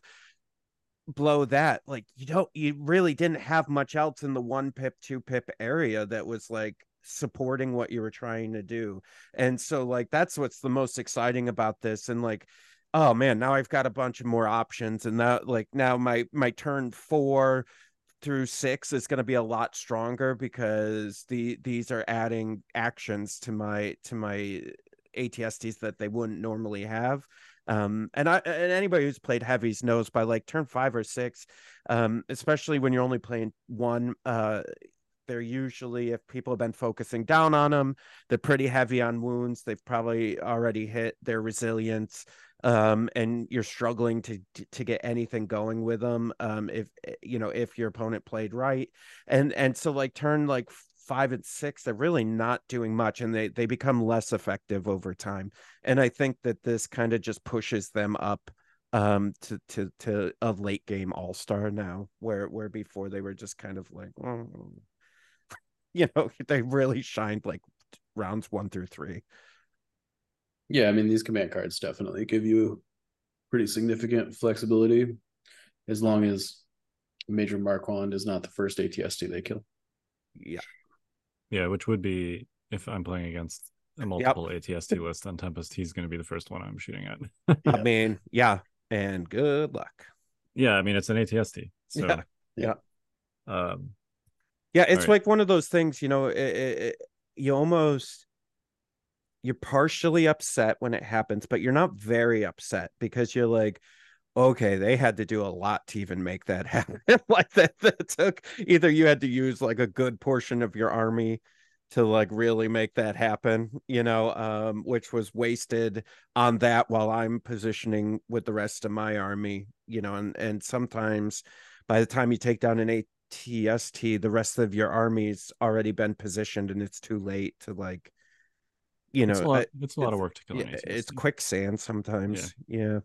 D: blow that like you don't you really didn't have much else in the one pip two pip area that was like supporting what you were trying to do. And so like that's what's the most exciting about this and like oh man now i've got a bunch of more options and that like now my my turn four through six is going to be a lot stronger because the these are adding actions to my to my ATSTs that they wouldn't normally have. Um, and I and anybody who's played heavies knows by like turn five or six, um, especially when you're only playing one, uh, they're usually if people have been focusing down on them, they're pretty heavy on wounds. They've probably already hit their resilience um, and you're struggling to to get anything going with them um, if eh, you know if your opponent played right and and so like turn like five and six they're really not doing much and they they become less effective over time and i think that this kind of just pushes them up um to to to a late game all-star now where where before they were just kind of like oh. you know they really shined like rounds one through three
C: yeah, I mean these command cards definitely give you pretty significant flexibility as long as Major Marquand is not the first ATST they kill.
D: Yeah.
B: Yeah, which would be if I'm playing against a multiple yep. ATST list on Tempest, he's going to be the first one I'm shooting at.
D: I mean, yeah, and good luck.
B: Yeah, I mean it's an ATST. So
D: yeah,
B: yeah. Um,
D: yeah, it's right. like one of those things, you know, it, it, it, you almost you're partially upset when it happens, but you're not very upset because you're like, okay, they had to do a lot to even make that happen. like that, that took either you had to use like a good portion of your army to like really make that happen, you know, um, which was wasted on that while I'm positioning with the rest of my army, you know, and and sometimes by the time you take down an ATST, the rest of your army's already been positioned and it's too late to like you know,
B: it's a lot, it's a lot of work to kill
D: yeah, It's quicksand sometimes. Yeah. yeah.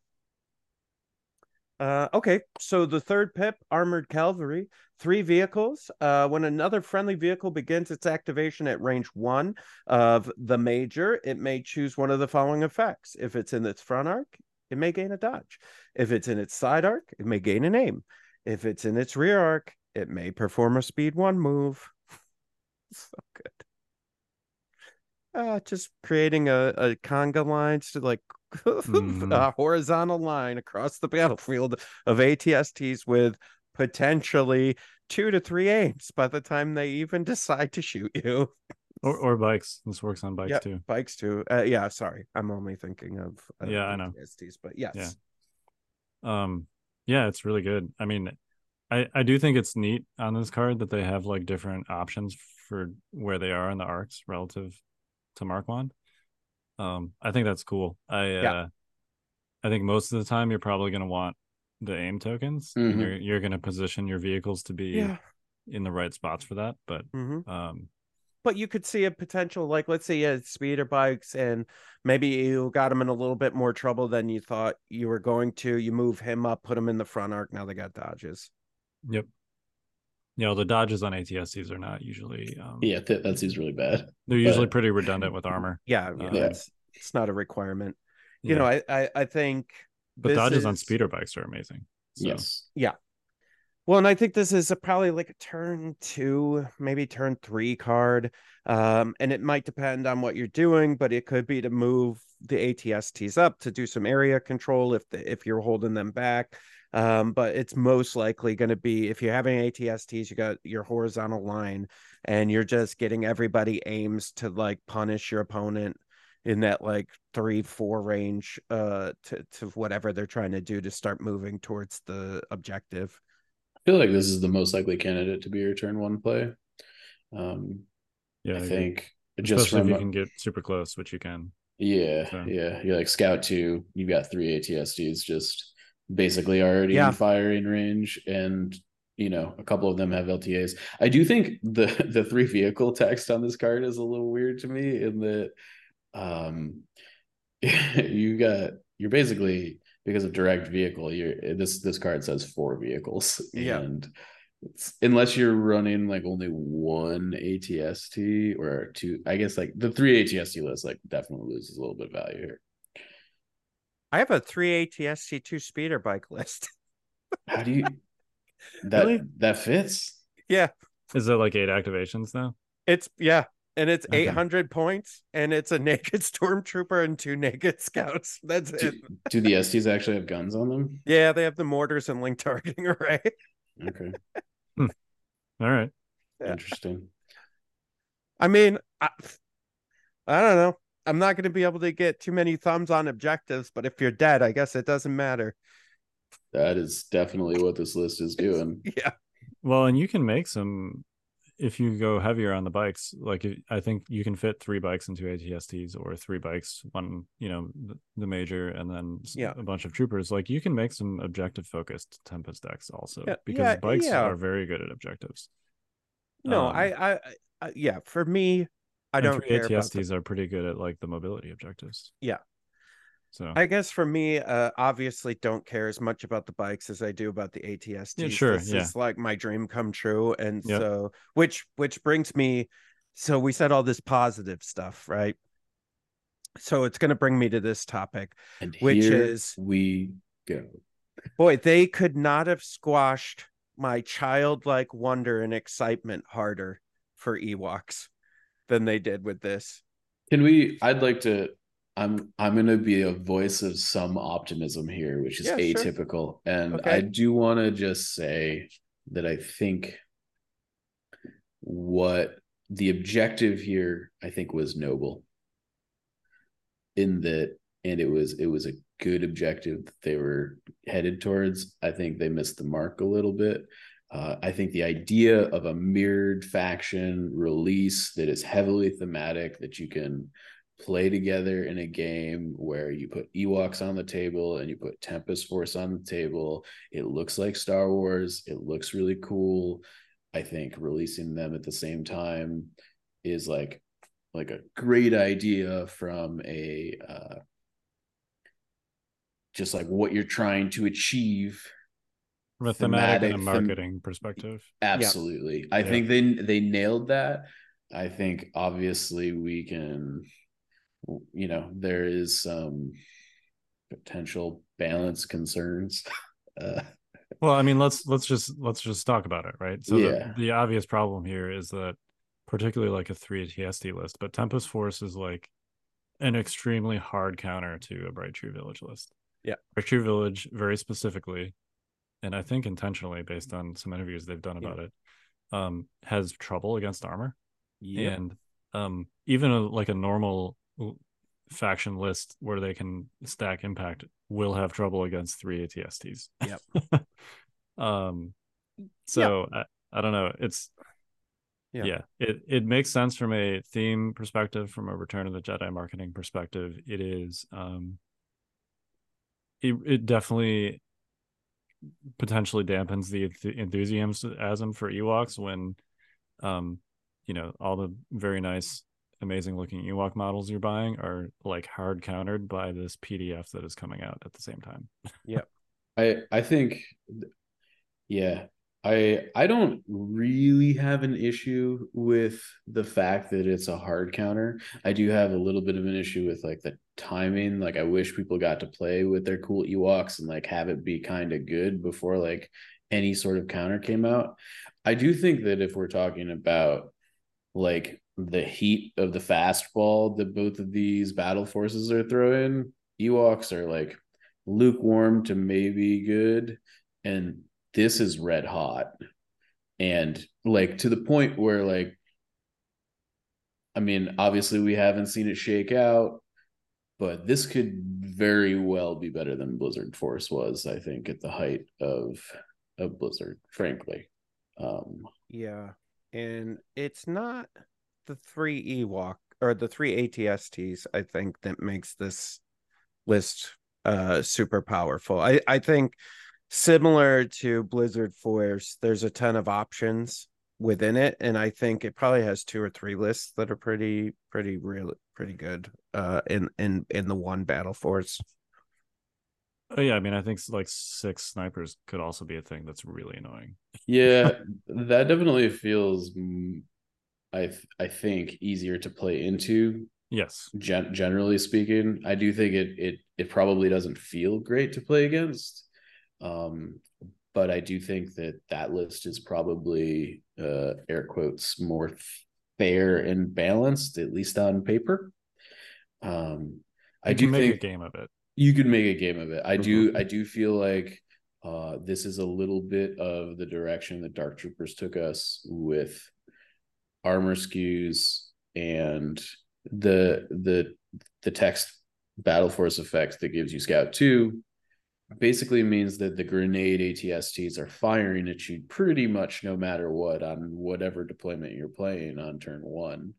D: Uh, okay, so the third pip, armored cavalry, three vehicles. Uh, when another friendly vehicle begins its activation at range one of the major, it may choose one of the following effects. If it's in its front arc, it may gain a dodge. If it's in its side arc, it may gain an aim. If it's in its rear arc, it may perform a speed one move. so good uh, just creating a, a conga line to like mm. a horizontal line across the battlefield of ATSTs with potentially two to three aims by the time they even decide to shoot you.
B: Or, or bikes. This works on bikes too.
D: Bikes too. Uh, yeah, sorry. I'm only thinking of
B: uh, yeah, I know
D: ATSTs, but yes.
B: Yeah. Um, yeah, it's really good. I mean, I I do think it's neat on this card that they have like different options for where they are in the arcs relative to Marquand. Um, I think that's cool. I yeah. uh, I think most of the time you're probably going to want the aim tokens. Mm-hmm. You're you're going to position your vehicles to be yeah. in the right spots for that. But mm-hmm. um,
D: but you could see a potential like let's say you had speeder bikes and maybe you got him in a little bit more trouble than you thought you were going to. You move him up, put him in the front arc. Now they got dodges.
B: Yep you know the dodges on ATSTs are not usually um,
C: yeah th- that seems really bad
B: they're usually pretty redundant with armor
D: yeah, yeah, yeah. It's, it's not a requirement you yeah. know I, I, I think
B: but dodges is... on speeder bikes are amazing So.
C: Yes.
D: Yeah. Well, and I think this is a, probably like a turn two, maybe turn three card. Um, and it might depend on what you're doing, but it could be to move the ATSTs up to do some area control if the, if you're holding them back. Um, but it's most likely going to be if you're having ATSTs, you got your horizontal line, and you're just getting everybody aims to like punish your opponent in that like three four range uh to, to whatever they're trying to do to start moving towards the objective
C: I feel like this is the most likely candidate to be your turn one play. Um, yeah, I, I think
B: just from if you can get super close, which you can.
C: Yeah, so. yeah. You're like scout two. You've got three ATSTs just basically already yeah. in firing range, and you know a couple of them have LTAs. I do think the the three vehicle text on this card is a little weird to me in that um you got you're basically because of direct vehicle you're this this card says four vehicles yeah. and unless you're running like only one atst or two i guess like the three atst list like definitely loses a little bit of value here
D: i have a three atst two speeder bike list.
C: How do you that really? that fits?
D: Yeah.
B: Is it like eight activations now
D: it's yeah and it's okay. 800 points and it's a naked stormtrooper and two naked scouts. That's
C: do,
D: it.
C: do the sts actually have guns on them?
D: Yeah they have the mortars and link targeting array
C: okay.
B: Hmm. all right.
C: Yeah. interesting.
D: I mean I, I don't know i'm not going to be able to get too many thumbs on objectives but if you're dead i guess it doesn't matter
C: that is definitely what this list is doing
D: yeah
B: well and you can make some if you go heavier on the bikes, like I think you can fit three bikes into ATSTs or three bikes, one, you know, the major and then
D: yeah.
B: a bunch of troopers. Like you can make some objective focused Tempest decks also yeah, because yeah, bikes yeah. are very good at objectives.
D: No, um, I, I, I, yeah, for me, I don't care.
B: ATSTs are pretty good at like the mobility objectives.
D: Yeah. So I guess for me, uh, obviously, don't care as much about the bikes as I do about the ATST.
B: Yeah, sure,
D: this
B: yeah.
D: is like my dream come true, and yep. so which which brings me. So we said all this positive stuff, right? So it's going to bring me to this topic,
C: and
D: which is
C: we go.
D: Boy, they could not have squashed my childlike wonder and excitement harder for Ewoks than they did with this.
C: Can we? I'd like to I'm I'm going to be a voice of some optimism here, which is yeah, atypical, sure. and okay. I do want to just say that I think what the objective here I think was noble in that and it was it was a good objective that they were headed towards. I think they missed the mark a little bit. Uh, I think the idea of a mirrored faction release that is heavily thematic that you can play together in a game where you put Ewoks on the table and you put Tempest Force on the table. It looks like Star Wars. It looks really cool. I think releasing them at the same time is like like a great idea from a uh, just like what you're trying to achieve
B: from a thematic, thematic and a marketing them- perspective.
C: Absolutely. Yeah. I yeah. think they they nailed that. I think obviously we can you know there is some potential balance concerns uh,
B: well i mean let's let's just let's just talk about it right so yeah. the, the obvious problem here is that particularly like a 3 tst list but tempest force is like an extremely hard counter to a bright tree village list
D: yeah
B: bright tree village very specifically and i think intentionally based on some interviews they've done about yeah. it um has trouble against armor yep. and um even a, like a normal faction list where they can stack impact will have trouble against three ATSTs.
D: Yep.
B: um so I, I don't know. It's yeah. yeah. it it makes sense from a theme perspective, from a Return of the Jedi marketing perspective. It is um it, it definitely potentially dampens the enthusiasm for Ewoks when um you know all the very nice amazing looking Ewok models you're buying are like hard countered by this PDF that is coming out at the same time.
D: yep.
C: I I think yeah, I I don't really have an issue with the fact that it's a hard counter. I do have a little bit of an issue with like the timing. Like I wish people got to play with their cool Ewoks and like have it be kind of good before like any sort of counter came out. I do think that if we're talking about like the heat of the fastball that both of these battle forces are throwing, Ewoks are like lukewarm to maybe good. And this is red hot. And like to the point where like i mean obviously we haven't seen it shake out but this could very well be better than blizzard force was i think at the height of of blizzard frankly. Um
D: yeah and it's not the three ewok or the three atsts i think that makes this list uh super powerful. I i think similar to Blizzard Force, there's a ton of options within it, and I think it probably has two or three lists that are pretty, pretty, real, pretty good. Uh, in in in the one battle force.
B: Oh yeah, I mean, I think like six snipers could also be a thing that's really annoying.
C: Yeah, that definitely feels, mm, I th- I think, easier to play into.
B: Yes,
C: gen- generally speaking, I do think it it it probably doesn't feel great to play against. Um, but I do think that that list is probably uh, air quotes more fair and balanced, at least on paper. Um, I do
B: make
C: think
B: a game of it.
C: You could make a game of it. I mm-hmm. do. I do feel like uh, this is a little bit of the direction that Dark Troopers took us with armor skews and the the the text battle force effect that gives you scout 2 basically means that the grenade ATSTs are firing at you pretty much no matter what on whatever deployment you're playing on turn one.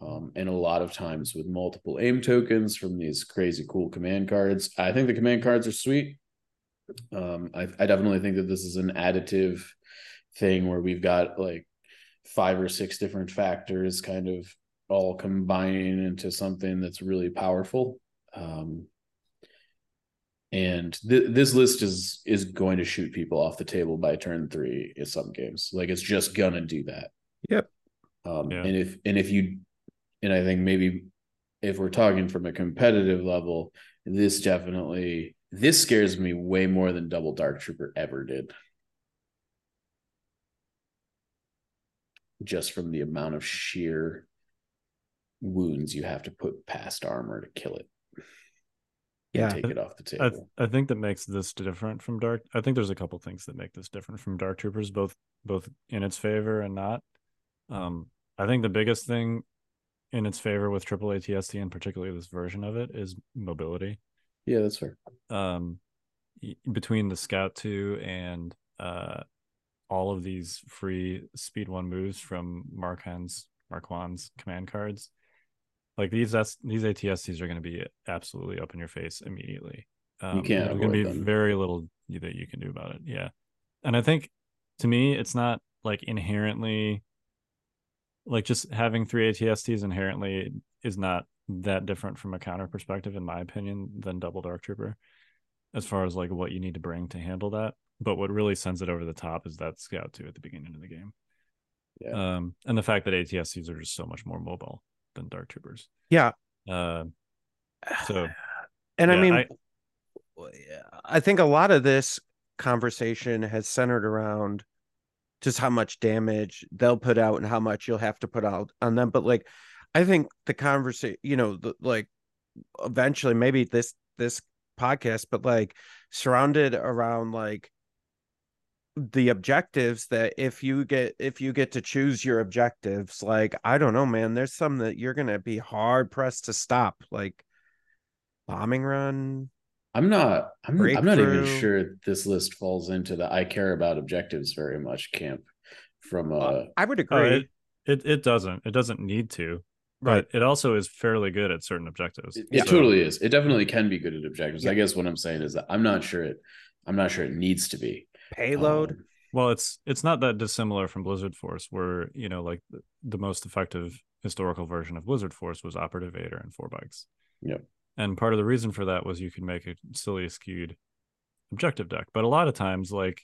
C: Um, and a lot of times with multiple aim tokens from these crazy cool command cards. I think the command cards are sweet. Um, I, I definitely think that this is an additive thing where we've got like five or six different factors kind of all combining into something that's really powerful. Um, and th- this list is is going to shoot people off the table by turn three in some games. Like it's just gonna do that.
D: Yep.
C: Um yeah. and if and if you and i think maybe if we're talking from a competitive level this definitely this scares me way more than double dark trooper ever did. Just from the amount of sheer wounds you have to put past armor to kill it
D: yeah.
C: take it off the table.
B: I, I, think that makes this different from dark i think there's a couple things that make this different from dark troopers both both in its favor and not. Um i think the biggest thing in its favor with triple atst and particularly this version of it is mobility.
C: Yeah that's fair.
B: Um between the scout 2 and uh all of these free speed one moves from Marquand's Marquand's command cards like these that's these ATSTs are going to be absolutely up in your face immediately.
C: Um, you can't.
B: There's going to be them. very little that you can do about it. Yeah, and I think to me, it's not like inherently like just having three ATSTs inherently is not that different from a counter perspective, in my opinion, than Double Dark Trooper, as far as like what you need to bring to handle that. But what really sends it over the top is that Scout 2 at the beginning of the game. Yeah. Um, and the fact that ATSTs are just so much more mobile than Dark Troopers.
D: Yeah.
B: Uh, so,
D: and yeah, I mean, I, I think a lot of this conversation has centered around just how much damage they'll put out and how much you'll have to put out on them. But like, I think the conversation, you know, the, like eventually maybe this this podcast, but like surrounded around like the objectives that if you get if you get to choose your objectives like i don't know man there's some that you're gonna be hard pressed to stop like bombing run
C: i'm not i'm, I'm not even sure this list falls into the i care about objectives very much camp from uh, uh
D: i would agree oh,
B: it, it, it doesn't it doesn't need to right but it also is fairly good at certain objectives
C: it, it so. totally is it definitely can be good at objectives yeah. i guess what i'm saying is that i'm not sure it i'm not sure it needs to be
D: payload. Um,
B: well, it's it's not that dissimilar from Blizzard Force, where you know, like the, the most effective historical version of Blizzard Force was Operative Vader and four bikes.
C: Yep.
B: And part of the reason for that was you could make a silly skewed objective deck, but a lot of times, like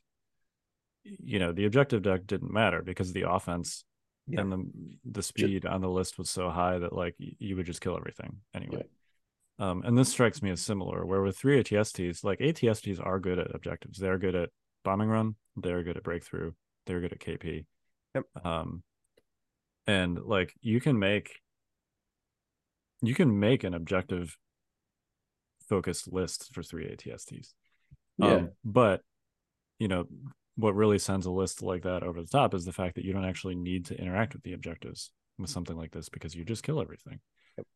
B: you know the objective deck didn't matter because the offense yeah. and the the speed on the list was so high that like you would just kill everything anyway. Yeah. Um, and this strikes me as similar, where with three ATSTs, like ATSTs are good at objectives. They're good at bombing run. They're good at breakthrough. They're good at KP.
D: Yep.
B: Um, and like you can make you can make an objective focused list for three ATSTs.
C: Yeah. Um,
B: but you know, what really sends a list like that over the top is the fact that you don't actually need to interact with the objectives with something like this because you just kill everything. Yep.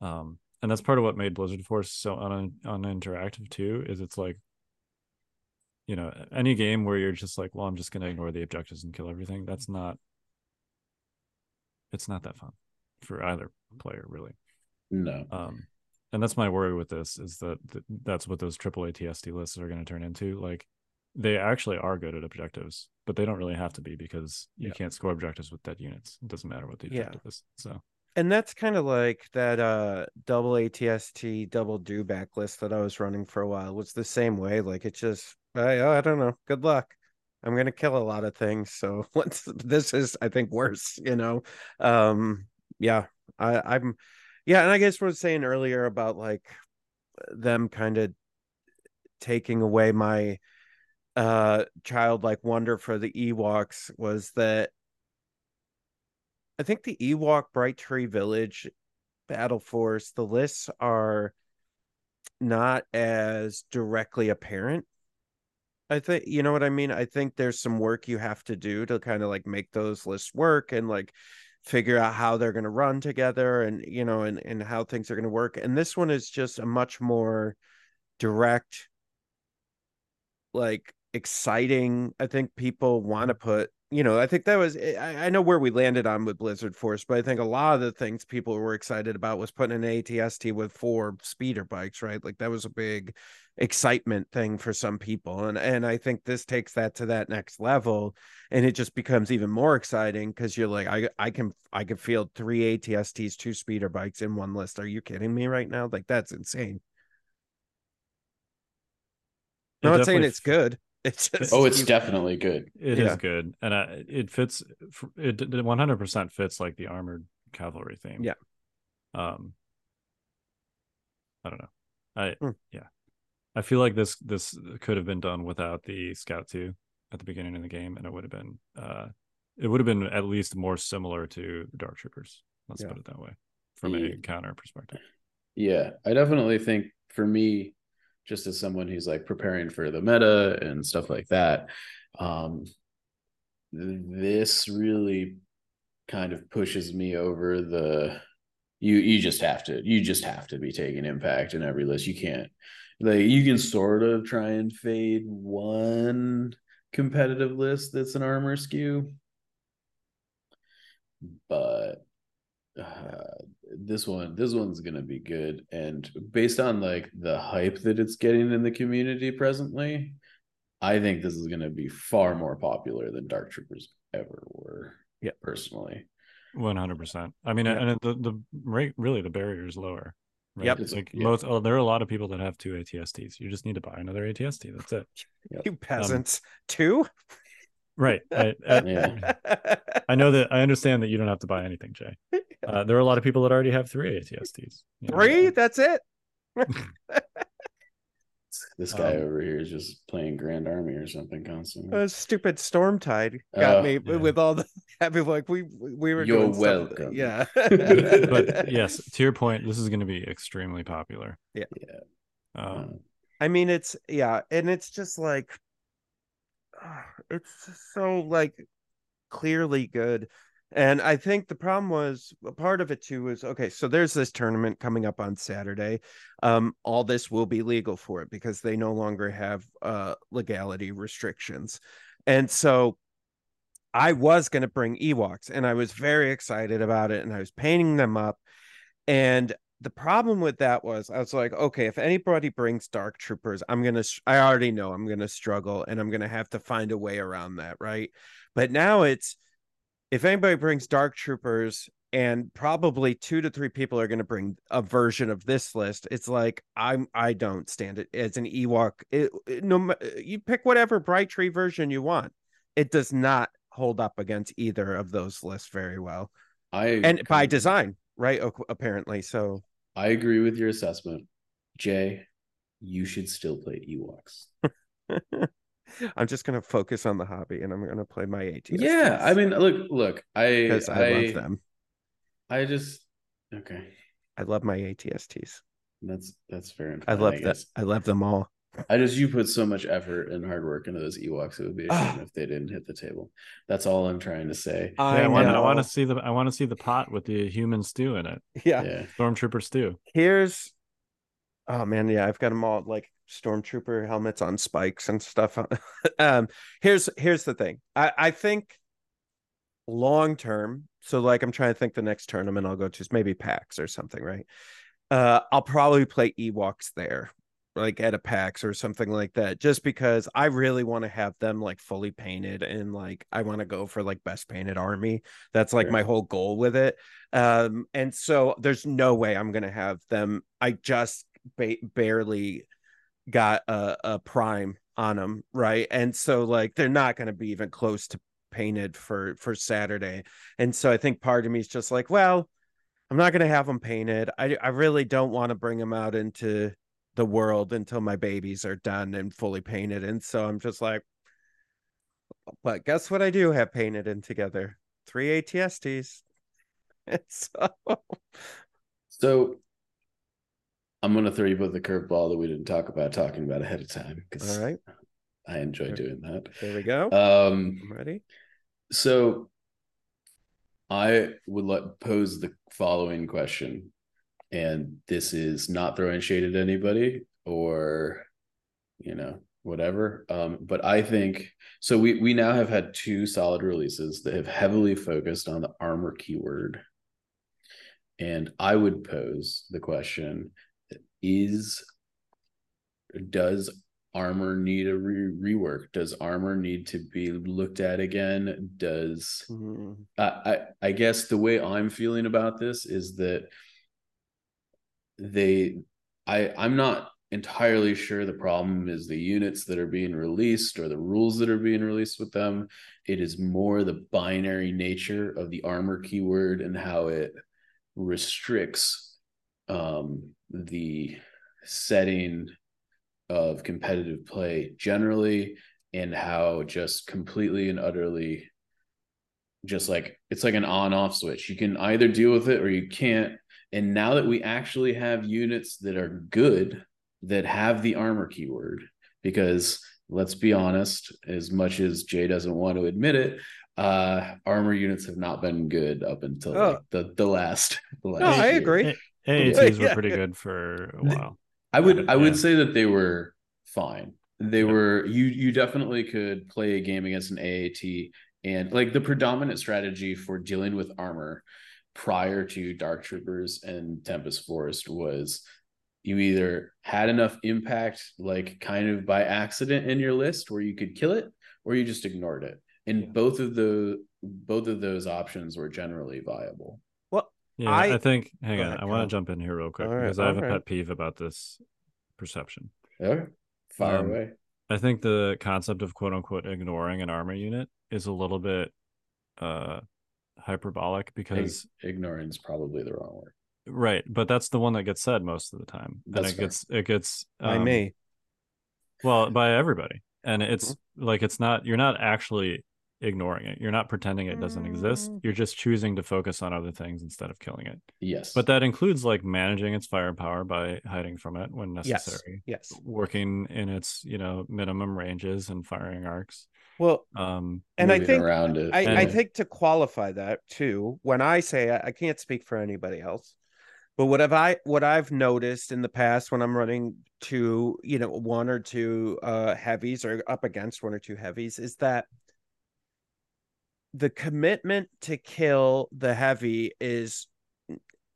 B: Um, and that's part of what made Blizzard Force so un- uninteractive too. Is it's like, you know, any game where you're just like, well, I'm just gonna ignore the objectives and kill everything. That's not. It's not that fun for either player, really.
C: No.
B: Um, and that's my worry with this is that th- that's what those triple ATST lists are going to turn into. Like, they actually are good at objectives, but they don't really have to be because you can't score objectives with dead units. It doesn't matter what the objective yeah. is. So
D: and that's kind of like that uh double ATST double Dewback list that I was running for a while was the same way. Like it just I I don't know. Good luck. I'm gonna kill a lot of things. So what's this is I think worse, you know. Um yeah, I, I'm yeah, and I guess what I was saying earlier about like them kind of taking away my uh childlike wonder for the Ewoks was that I think the Ewok Bright Tree Village Battle Force, the lists are not as directly apparent. I think you know what I mean. I think there's some work you have to do to kind of like make those lists work and like figure out how they're going to run together and you know and and how things are going to work. And this one is just a much more direct like exciting. I think people want to mm-hmm. put, you know, I think that was, eh, I, I, know where we landed on with Blizzard Force, but I think a lot of the things people were excited about was putting an ATST with four speeder bikes, right? Like that was a big excitement thing for some people. And, and I think this takes that to that next level and it just becomes even more exciting because you're like, I, I can, I can feel three ATSTs, two speeder bikes in one list. Are you kidding me right now? Like that's insane. I'm not saying it's good.
C: It's just, oh, it's you, definitely good.
B: It yeah. is good, and uh, it fits. It one hundred percent fits like the armored cavalry theme.
D: Yeah.
B: Um. I don't know. I mm. yeah. I feel like this this could have been done without the scout two at the beginning of the game, and it would have been uh, it would have been at least more similar to the Dark Troopers. Let's yeah. put it that way, from yeah. a counter perspective.
C: Yeah, I definitely think for me, just as someone who's like preparing for the meta and stuff like that um this really kind of pushes me over the you you just have to you just have to be taking impact in every list. You can't like you can sort of try and fade one competitive list that's an armor skew but uh, this one this one's gonna be good and based on like the hype that it's getting in the community presently i think this is gonna be far more popular than dark troopers ever were
D: yeah
C: personally
B: 100% i mean yeah. and the the rate really the barrier is lower
D: right? Yep.
B: It's like yeah. most oh, there are a lot of people that have two ATSTs. You just need to buy another ATST. That's it.
D: Yep. You peasants. Um, two?
B: Right. I, I, yeah. I, know that I understand that you don't have to buy anything, Jay. Uh, there are a lot of people that already have three ATSTs.
D: Three? Know? That's it.
C: this guy um, over here is just playing Grand Army or something constantly.
D: A stupid Stormtide got uh, me yeah. with all the happy like we we were.
C: You're welcome.
D: Yeah.
B: but yes, to your point, this is going to be extremely popular.
D: Yeah.
C: Yeah.
B: Um,
D: I mean, it's yeah, and it's just like it's so like clearly good. And I think the problem was part of it too was okay, so there's this tournament coming up on Saturday. Um, all this will be legal for it because they no longer have uh legality restrictions. And so I was gonna bring Ewoks and I was very excited about it and I was painting them up. And the problem with that was I was like, okay, if anybody brings dark troopers, I'm gonna I already know I'm gonna struggle and I'm gonna have to find a way around that, right? But now it's if anybody brings dark troopers and probably two to three people are going to bring a version of this list it's like i'm i don't stand it as an ewok it, it, no you pick whatever bright tree version you want it does not hold up against either of those lists very well.
C: I
D: and by design, right? Apparently, so
C: I agree with your assessment, Jay. You should still play Ewoks.
D: I'm just gonna focus on the hobby, and I'm gonna play my ATS.
C: Yeah, I mean, look, look, I
D: because I, I love them.
C: I just okay.
D: I love my ATSTs.
C: That's that's fair.
D: Enough, I love that. I love them all.
C: I just you put so much effort and hard work into those Ewoks. It would be a shame ah. if they didn't hit the table. That's all I'm trying to say.
B: I, yeah, I want, I want to see the I want to see the pot with the human stew in it.
D: Yeah, yeah.
B: stormtrooper stew.
D: Here's, oh man, yeah, I've got them all like stormtrooper helmets on spikes and stuff. um, here's here's the thing. I I think long term. So like I'm trying to think the next tournament I'll go to is maybe PAX or something, right? Uh, I'll probably play Ewoks there like at a PAX or something like that, just because I really want to have them like fully painted and like I want to go for like best painted army. That's like sure. my whole goal with it. Um, and so there's no way I'm gonna have them. I just ba- barely got a, a prime on them, right? And so like they're not gonna be even close to painted for for Saturday. And so I think part of me is just like, well, I'm not gonna have them painted. I I really don't want to bring them out into the world until my babies are done and fully painted. And so I'm just like, but guess what I do have painted in together? Three ATSTs. And so
C: So I'm gonna throw you both the curveball that we didn't talk about talking about ahead of time because
D: all right.
C: I enjoy doing that.
D: There we go.
C: Um
D: I'm ready.
C: So I would let pose the following question and this is not throwing shade at anybody or you know whatever um, but i think so we we now have had two solid releases that have heavily focused on the armor keyword and i would pose the question is does armor need a re- rework? Does armor need to be looked at again? Does mm-hmm. I, I i guess the way i'm feeling about this is that they i i'm not entirely sure the problem is the units that are being released or the rules that are being released with them. It is more the binary nature of the armor keyword and how it restricts um, the setting of competitive play generally and how just completely and utterly just like it's like an on off switch you can either deal with it or you can't and now that we actually have units that are good that have the armor keyword, because let's be honest, as much as Jay doesn't want to admit it, uh, armor units have not been good up until oh. like the the last. The last
D: no, I agree.
B: AATs were pretty good for a while.
C: I would I would say that they were fine. They yeah. were you you definitely could play a game against an AAT and like the predominant strategy for dealing with armor prior to Dark Troopers and Tempest Force was you either had enough impact, like kind of by accident in your list where you could kill it, or you just ignored it. And yeah. both of the both of those options were generally viable.
B: Yeah, I, I think. Hang on, I want to jump in here real quick right, because I have a pet peeve about this perception.
C: Yeah, fire um, away.
B: I think the concept of quote unquote ignoring an armor unit is a little bit uh hyperbolic because
C: ignoring is probably the wrong word.
B: Right, but that's the one that gets said most of the time, that's and it fair. gets it gets
D: um, by me.
B: Well, by everybody, and it's mm-hmm. like it's not you're not actually ignoring it. You're not pretending it doesn't exist. Mm. You're just choosing to focus on other things instead of killing it.
C: Yes.
B: But that includes like managing its firepower by hiding from it when necessary.
D: Yes. yes.
B: Working in its, you know, minimum ranges and firing arcs.
D: Well, um, and I think around it. I, and, I think to qualify that too, when I say I, I can't speak for anybody else, but what have I what I've noticed in the past when I'm running to you know one or two uh heavies or up against one or two heavies is that the commitment to kill the heavy is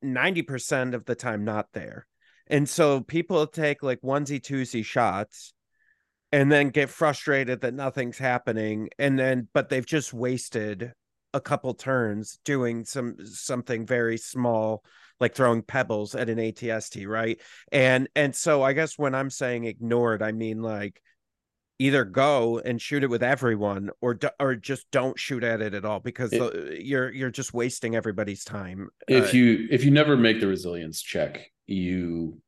D: 90% of the time not there. And so people take like onesie twosie shots and then get frustrated that nothing's happening and then but they've just wasted a couple turns doing some something very small like throwing pebbles at an ATST right and and so I guess when I'm saying ignored I mean like either go and shoot it with everyone or or just don't shoot at it at all because it, the, you're you're just wasting everybody's time
C: if uh, you if you never make the resilience check you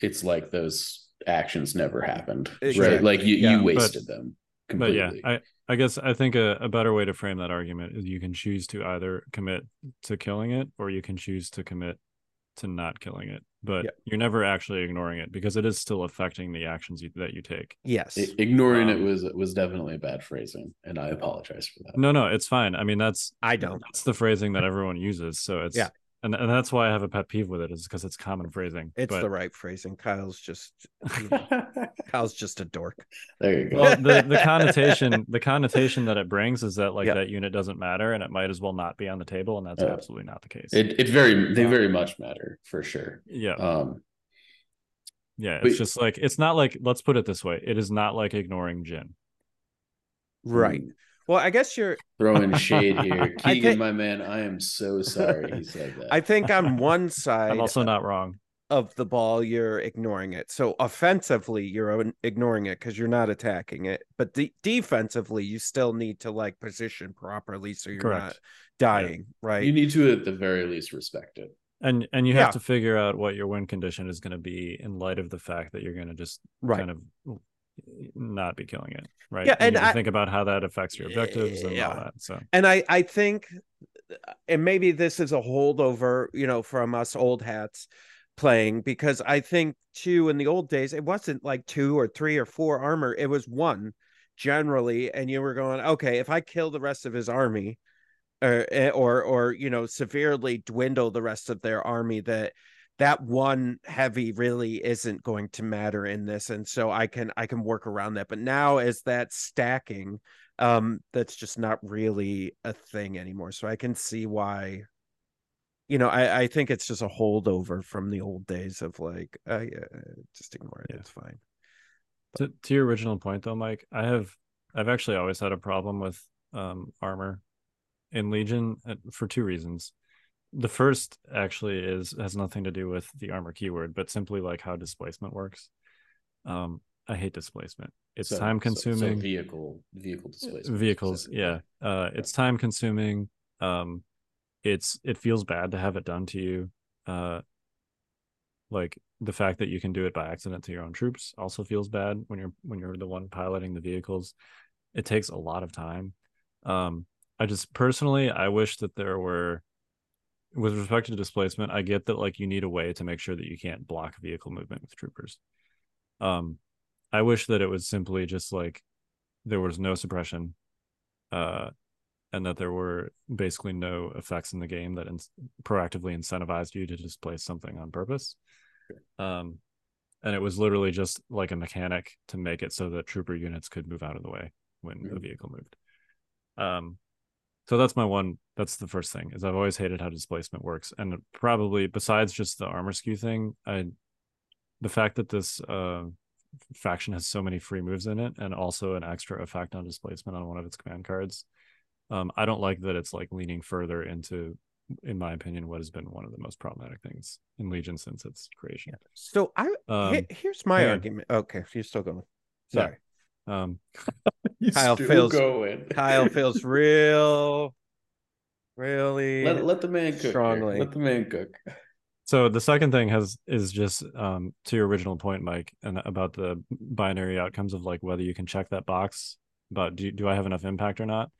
C: it's like those actions never happened exactly. right like you yeah, you wasted but, them completely.
B: but yeah i i guess i think a, a better way to frame that argument is you can choose to either commit to killing it or you can choose to commit to not killing it but you're never actually ignoring it because it is still affecting the actions you, that you take.
D: Yes,
C: I, ignoring um, it was was definitely a bad phrasing, and I apologize for that.
B: No, no, it's fine. I mean, that's
D: I don't.
B: That's the phrasing that everyone uses, so it's yeah and and that's why I have a pet peeve with it is because it's common phrasing.
D: It's but... the right phrasing. Kyle's just you know, Kyle's just a dork.
C: There you go.
B: Well, the the connotation the connotation that it brings is that like yep. that unit doesn't matter and it might as well not be on the table, and that's uh, absolutely not the case.
C: It it very they very much matter for sure.
B: Yeah. Um. Yeah, it's but, just like it's not like let's put it this way: it is not like ignoring Jin.
D: Right. Well, I guess you're
C: throwing shade here. Keegan, think... my man, I am so sorry he said that.
D: I think on one side,
B: I'm also not wrong.
D: Of the ball, you're ignoring it. So offensively, you're ignoring it because you're not attacking it. But de- defensively, you still need to like position properly so you're Correct. not dying. Yeah. Right.
C: You need to, at the very least, respect it.
B: And and you have yeah. to figure out what your win condition is going to be in light of the fact that you're going to just right. kind of not be killing it right
D: yeah
B: and,
D: I,
B: think about how that affects your objectives and yeah. all that so
D: and i i think and maybe this is a holdover you know from us old hats playing because i think too in the old days it wasn't like two or three or four armor it was one generally and you were going okay if i kill the rest of his army or eh, or or you know severely dwindle the rest of their army that that one heavy really isn't going to matter in this and so i can i can work around that but now as that stacking um that's just not really a thing anymore so i can see why you know i i think it's just a holdover from the old days of like uh, yeah, just ignore it yeah. it's fine
B: to, to your original point though mike i have i've actually always had a problem with um armor in legion uh, for two reasons the first actually is has nothing to do with the armor keyword, but simply like how displacement works. Um, I hate displacement. It's so, time consuming. So,
C: so vehicle vehicle displacement.
B: Vehicles, yeah. Uh, it's time consuming. Um, it's it feels bad to have it done to you. Uh, like the fact that you can do it by accident to your own troops also feels bad when you're when you're the one piloting the vehicles. It takes a lot of time. Um, I just personally, I wish that there were with respect to displacement, I get that like you need a way to make sure that you can't block vehicle movement with troopers. Um, I wish that it was simply just like there was no suppression, uh, and that there were basically no effects in the game that in- proactively incentivized you to displace something on purpose. Um, and it was literally just like a mechanic to make it so that trooper units could move out of the way when mm-hmm. the vehicle moved. Um, so that's my one that's the first thing is i've always hated how displacement works. And probably besides just the armor skew thing i the fact that this uh, faction has so many free moves in it and also an extra effect on displacement on one of its command cards um, i don't like that it's like leaning further into in my opinion what has been one of the most problematic things in legion since its creation.
D: So i um, here's my argument. Okay you're still going. Sorry.
B: yeah. Um
D: Kyle feels going. Kyle feels real, really.
C: Let, let the man cook. Strongly, here. let the man cook.
B: So the second thing has is just um, to your original point, Mike, and about the binary outcomes of like whether you can check that box about do do I have enough impact or not.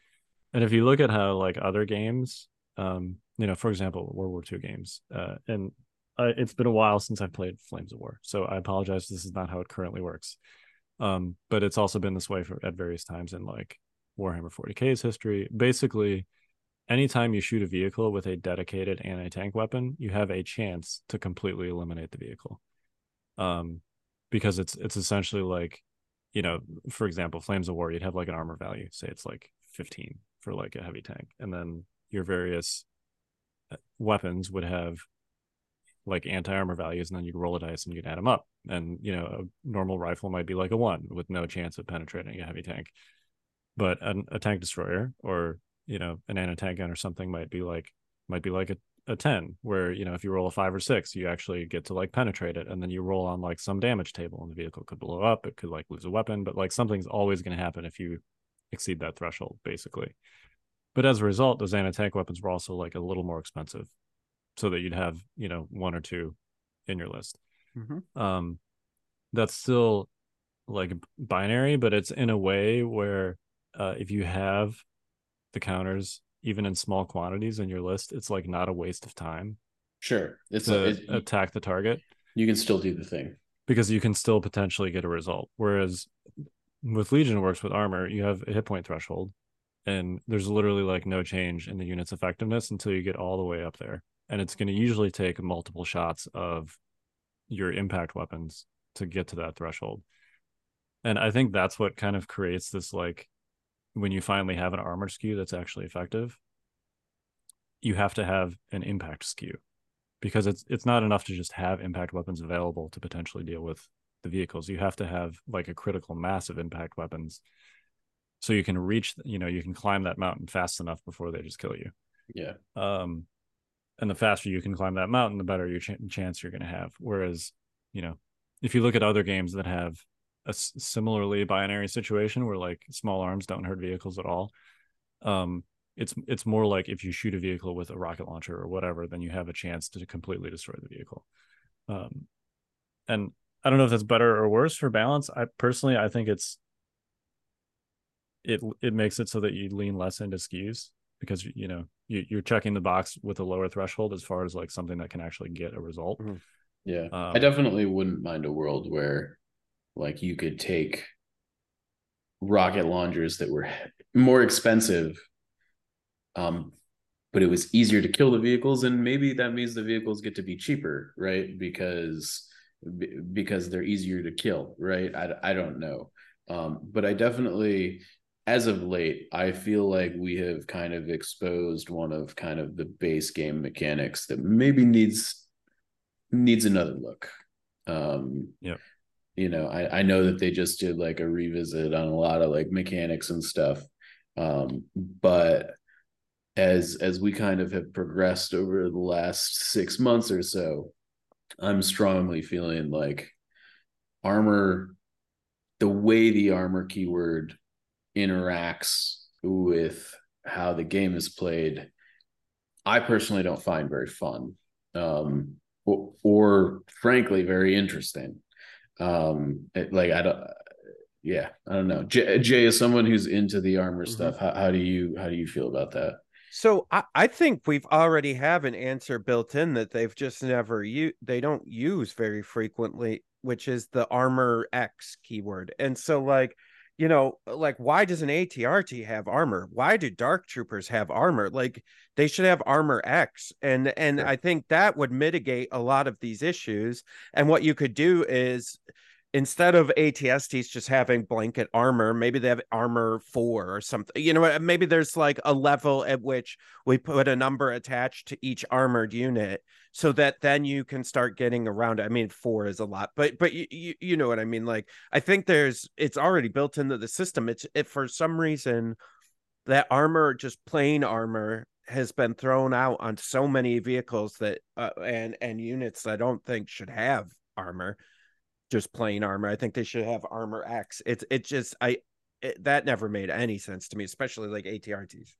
B: And if you look at how like other games, um, you know, for example, World War II games, uh, and uh, it's been a while since I've played Flames of War, so I apologize. This is not how it currently works. Um, but it's also been this way for at various times in like Warhammer 40k's history. Basically, anytime you shoot a vehicle with a dedicated anti-tank weapon, you have a chance to completely eliminate the vehicle. Um, because it's it's essentially like, you know, for example, Flames of War, you'd have like an armor value, say it's like 15 for like a heavy tank, and then your various uh, weapons would have like anti-armor values and then you'd roll a dice and you'd add them up and you know a normal rifle might be like a one with no chance of penetrating a heavy tank. But an, a tank destroyer or you know an anti-tank gun or something might be like might be like a a 10 where you know if you roll a 5 or 6 you actually get to like penetrate it and then you roll on like some damage table and the vehicle could blow up it could like lose a weapon but like something's always going to happen if you exceed that threshold basically. But as a result those anti-tank weapons were also like a little more expensive so that you'd have you know one or two in your list mm-hmm. um that's still like binary but it's in a way where uh, if you have the counters even in small quantities in your list, it's like not a waste of time.
C: Sure,
B: it's to a, it, attack the target.
C: You can still do the thing
B: because you can still potentially get a result. Whereas with Legion works with armor, you have a hit point threshold, and there's literally like no change in the unit's effectiveness until you get all the way up there. And it's going to usually take multiple shots of your impact weapons to get to that threshold. And I think that's what kind of creates this like when you finally have an armor skew that's actually effective, you have to have an impact skew because it's it's not enough to just have impact weapons available to potentially deal with the vehicles. You have to have like a critical mass of impact weapons so you can reach you know you can climb that mountain fast enough before they just kill you.
C: Yeah.
B: Um and the faster you can climb that mountain the better your ch- chance you're going to have whereas you know if you look at other games that have a similarly binary situation where like small arms don't hurt vehicles at all. Um, it's it's more like if you shoot a vehicle with a rocket launcher or whatever, then you have a chance to completely destroy the vehicle. Um, and I don't know if that's better or worse for balance. I personally I think it's it it makes it so that you lean less into SKUs because you know you, you're checking the box with a lower threshold as far as like something that can actually get a result.
C: Mm-hmm. Yeah, um, I definitely wouldn't mind a world where like you could take rocket launchers that were more expensive, um, but it was easier to kill the vehicles, and maybe that means the vehicles get to be cheaper, right? Because because they're easier to kill, right? I I don't know, um, but I definitely as of late, I feel like we have kind of exposed one of kind of the base game mechanics that maybe needs needs another look. Um,
B: yeah
C: you know i i know that they just did like a revisit on a lot of like mechanics and stuff um but as as we kind of have progressed over the last 6 months or so i'm strongly feeling like armor the way the armor keyword interacts with how the game is played i personally don't find very fun um or, or frankly very interesting. Um it, like i don't yeah i don't know. Jay, jay is someone who's into the armor mm-hmm. stuff how, how do you how do you feel about that?
D: So I, I think we've already have an answer built in that they've just never you they don't use very frequently which is the armor x keyword. And so like you know, uh, like why does an ATRT have armor? Why do dark troopers have armor? Like they should have armor X. And and I think that would mitigate a lot of these issues. And what you could do is instead of ATSTs just having blanket armor, maybe they have armor four or something. You know, maybe there's like a level at which we put a number attached to each armored unit so that then you can start getting around. I mean, four is a lot, but but you, you, you know what I mean? Like I think there's it's already built into the system. It's if for some reason that armor, just plain armor, has been thrown out on so many vehicles that uh, and and units I don't think should have armor just plain armor. I think they should have armor X. It's it just I it, that never made any sense to me, especially like ATRTs.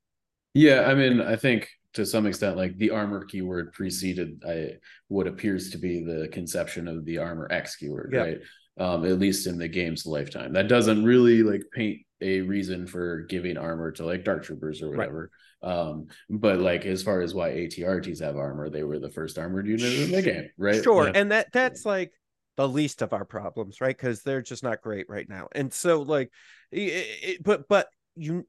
C: Yeah, I mean, I think to some extent, like the armor keyword preceded I, what appears to be the conception of the armor X keyword, yeah. right? Um, at least in the game's lifetime. That doesn't really like paint a reason for giving armor to like dark troopers or whatever. Right. Um, but like as far as why ATRTs have armor, they were the first armored unit in the game, right?
D: Sure, yeah. and that that's like the least of our problems, right? Because they're just not great right now. And so, like, it, but but you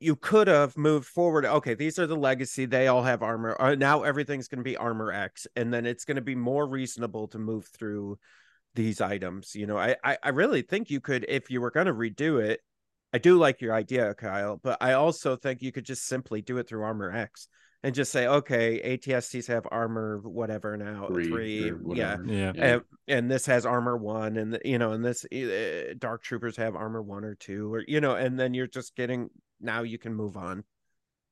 D: you could have moved forward. Okay, these are the legacy. They all have armor. Uh, now everything's going to be armor X, and then it's going to be more reasonable to move through these items. You know, I I, I really think you could, if you were going to redo it. I do like your idea, Kyle, but I also think you could just simply do it through armor X and just say, okay, ATSTs have armor whatever now three, three yeah,
B: yeah,
D: and, and, this has armor one, and you know, and this uh, Dark Troopers have armor one or two, or you know, and then you're just getting now you can move on.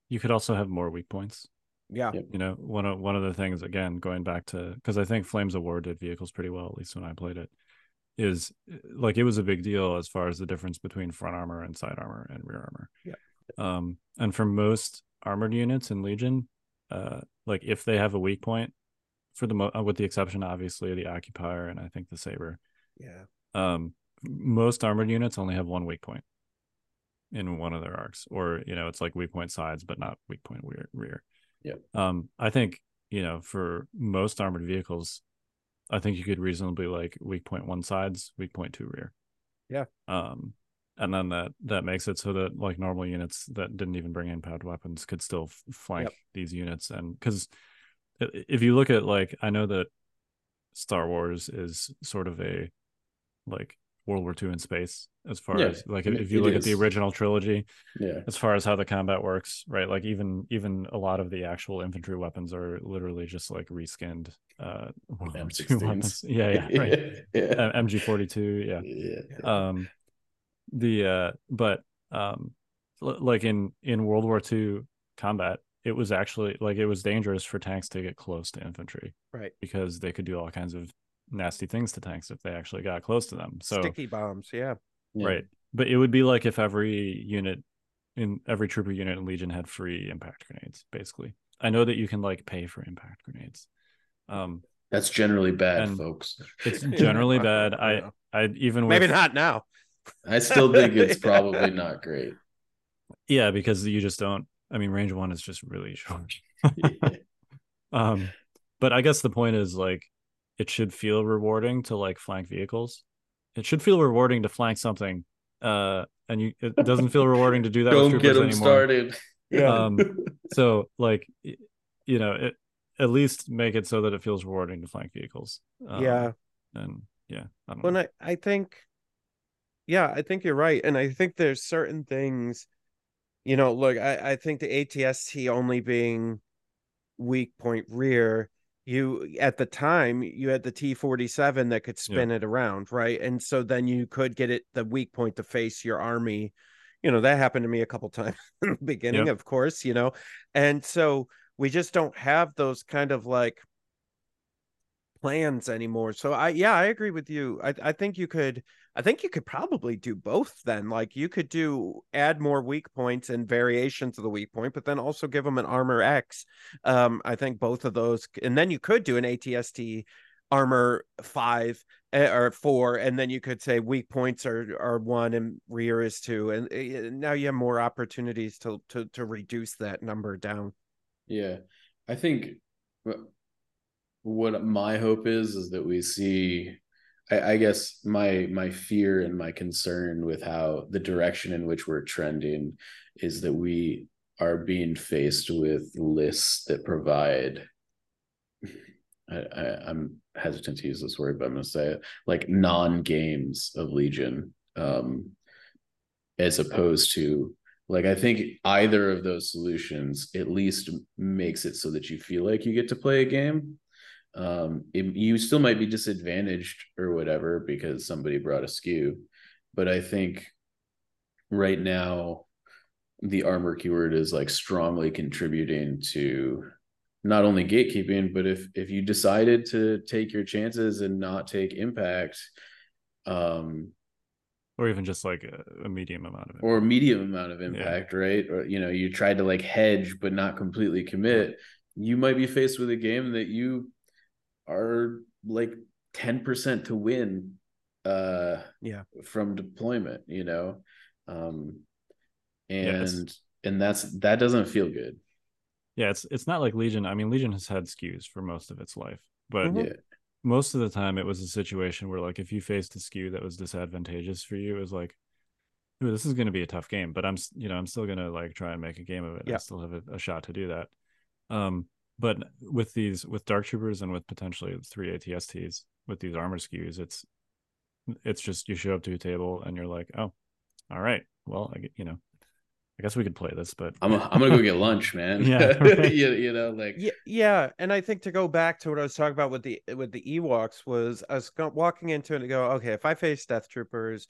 B: You could also have more weak points.
D: Yeah.
B: You know, one of one of the things again going back to because I think Flames of War did vehicles pretty well, at least when I played it, is like it was a big deal as far as the difference between front armor and side armor and rear armor.
D: Yeah.
B: Um, and for most armored units in Legion, uh, like if they have a weak point, for the mo- uh, with the exception obviously of the occupier and I think the saber.
D: Yeah.
B: Um, most armored units only have one weak point in one of their arcs, or you know, it's like weak point sides, but not weak point rear. rear.
C: Yeah.
B: Um, I think you know for most armored vehicles, I think you could reasonably like weak point one sides, weak point two rear.
D: Yeah.
B: Um, and then that that makes it so that like normal units that didn't even bring in powered weapons could still flank yep. these units, and because if you look at like I know that Star Wars is sort of a like World War II in space as far yeah, as like if, if you look is. at the original trilogy,
C: yeah,
B: as far as how the combat works, right? Like even even a lot of the actual infantry weapons are literally just like reskinned uh World War II weapons. Yeah, yeah, right. yeah. MG forty two, yeah.
C: yeah.
B: Um the uh but um like in in World War II combat, it was actually like it was dangerous for tanks to get close to infantry.
D: Right.
B: Because they could do all kinds of nasty things to tanks if they actually got close to them. So
D: sticky bombs, yeah.
B: Right. But it would be like if every unit in every trooper unit in Legion had free impact grenades, basically. I know that you can like pay for impact grenades. Um
C: that's generally bad, folks.
B: It's generally bad. I I even with,
D: maybe not now.
C: I still think it's probably not great.
B: Yeah, because you just don't I mean range one is just really short. um but I guess the point is like it should feel rewarding to like flank vehicles. It should feel rewarding to flank something. Uh, and you it doesn't feel rewarding to do that.
C: Don't get them
B: anymore.
C: started.
B: Yeah. Um, so like, you know, it, at least make it so that it feels rewarding to flank vehicles.
D: Um, yeah.
B: And yeah.
D: I when know. I I think, yeah, I think you're right, and I think there's certain things, you know, look, I I think the ATST only being weak point rear you at the time you had the T47 that could spin yeah. it around, right? And so then you could get it the weak point to face your army. You know, that happened to me a couple times in the beginning, of course, you know. And so we just don't have those kind of like plans anymore. So I yeah, I agree with you. I I think you could I think you could probably do both then. Like you could do add more weak points and variations of the weak point, but then also give them an armor X. Um I think both of those and then you could do an ATST armor 5 eh, or 4 and then you could say weak points are are 1 and rear is 2 and eh, now you have more opportunities to to to reduce that number down.
C: Yeah. I think what my hope is is that we see I, I, guess my my fear and my concern with how the direction in which we're trending is that we are being faced with lists that provide I, I, am hesitant to use this word, but I'm gonna say it like non-games of Legion. Um as opposed to like I think either of those solutions at least makes it so that you feel like you get to play a game um, it, you still might be disadvantaged or whatever because somebody brought a skew. But I think right now the armor keyword is like strongly contributing to not only gatekeeping, but if if you decided to take your chances and not take impact, um,
B: or even just like a, a medium amount of
C: impact. or a medium amount of impact, yeah. right? Or you know, you tried to like hedge but not completely commit. You might be faced with a game that you are like 10% to win uh
D: yeah
C: from deployment you know um and yes. and that's that doesn't feel good
B: yeah it's it's not like legion i mean legion has had skews for most of its life but
C: mm-hmm. yeah.
B: most of the time it was a situation where like if you faced a skew that was disadvantageous for you it was like Ooh, this is going to be a tough game but i'm you know i'm still going to like try and make a game of it
D: yeah. i
B: still have a, a shot to do that um but with these with dark troopers and with potentially three atsts with these armor skews it's it's just you show up to a table and you're like oh all right well i you know i guess we could play this but
C: i'm, a, I'm gonna go get lunch man yeah right. you, you know like
D: yeah yeah and i think to go back to what i was talking about with the with the ewoks was i was walking into it and go okay if i face death troopers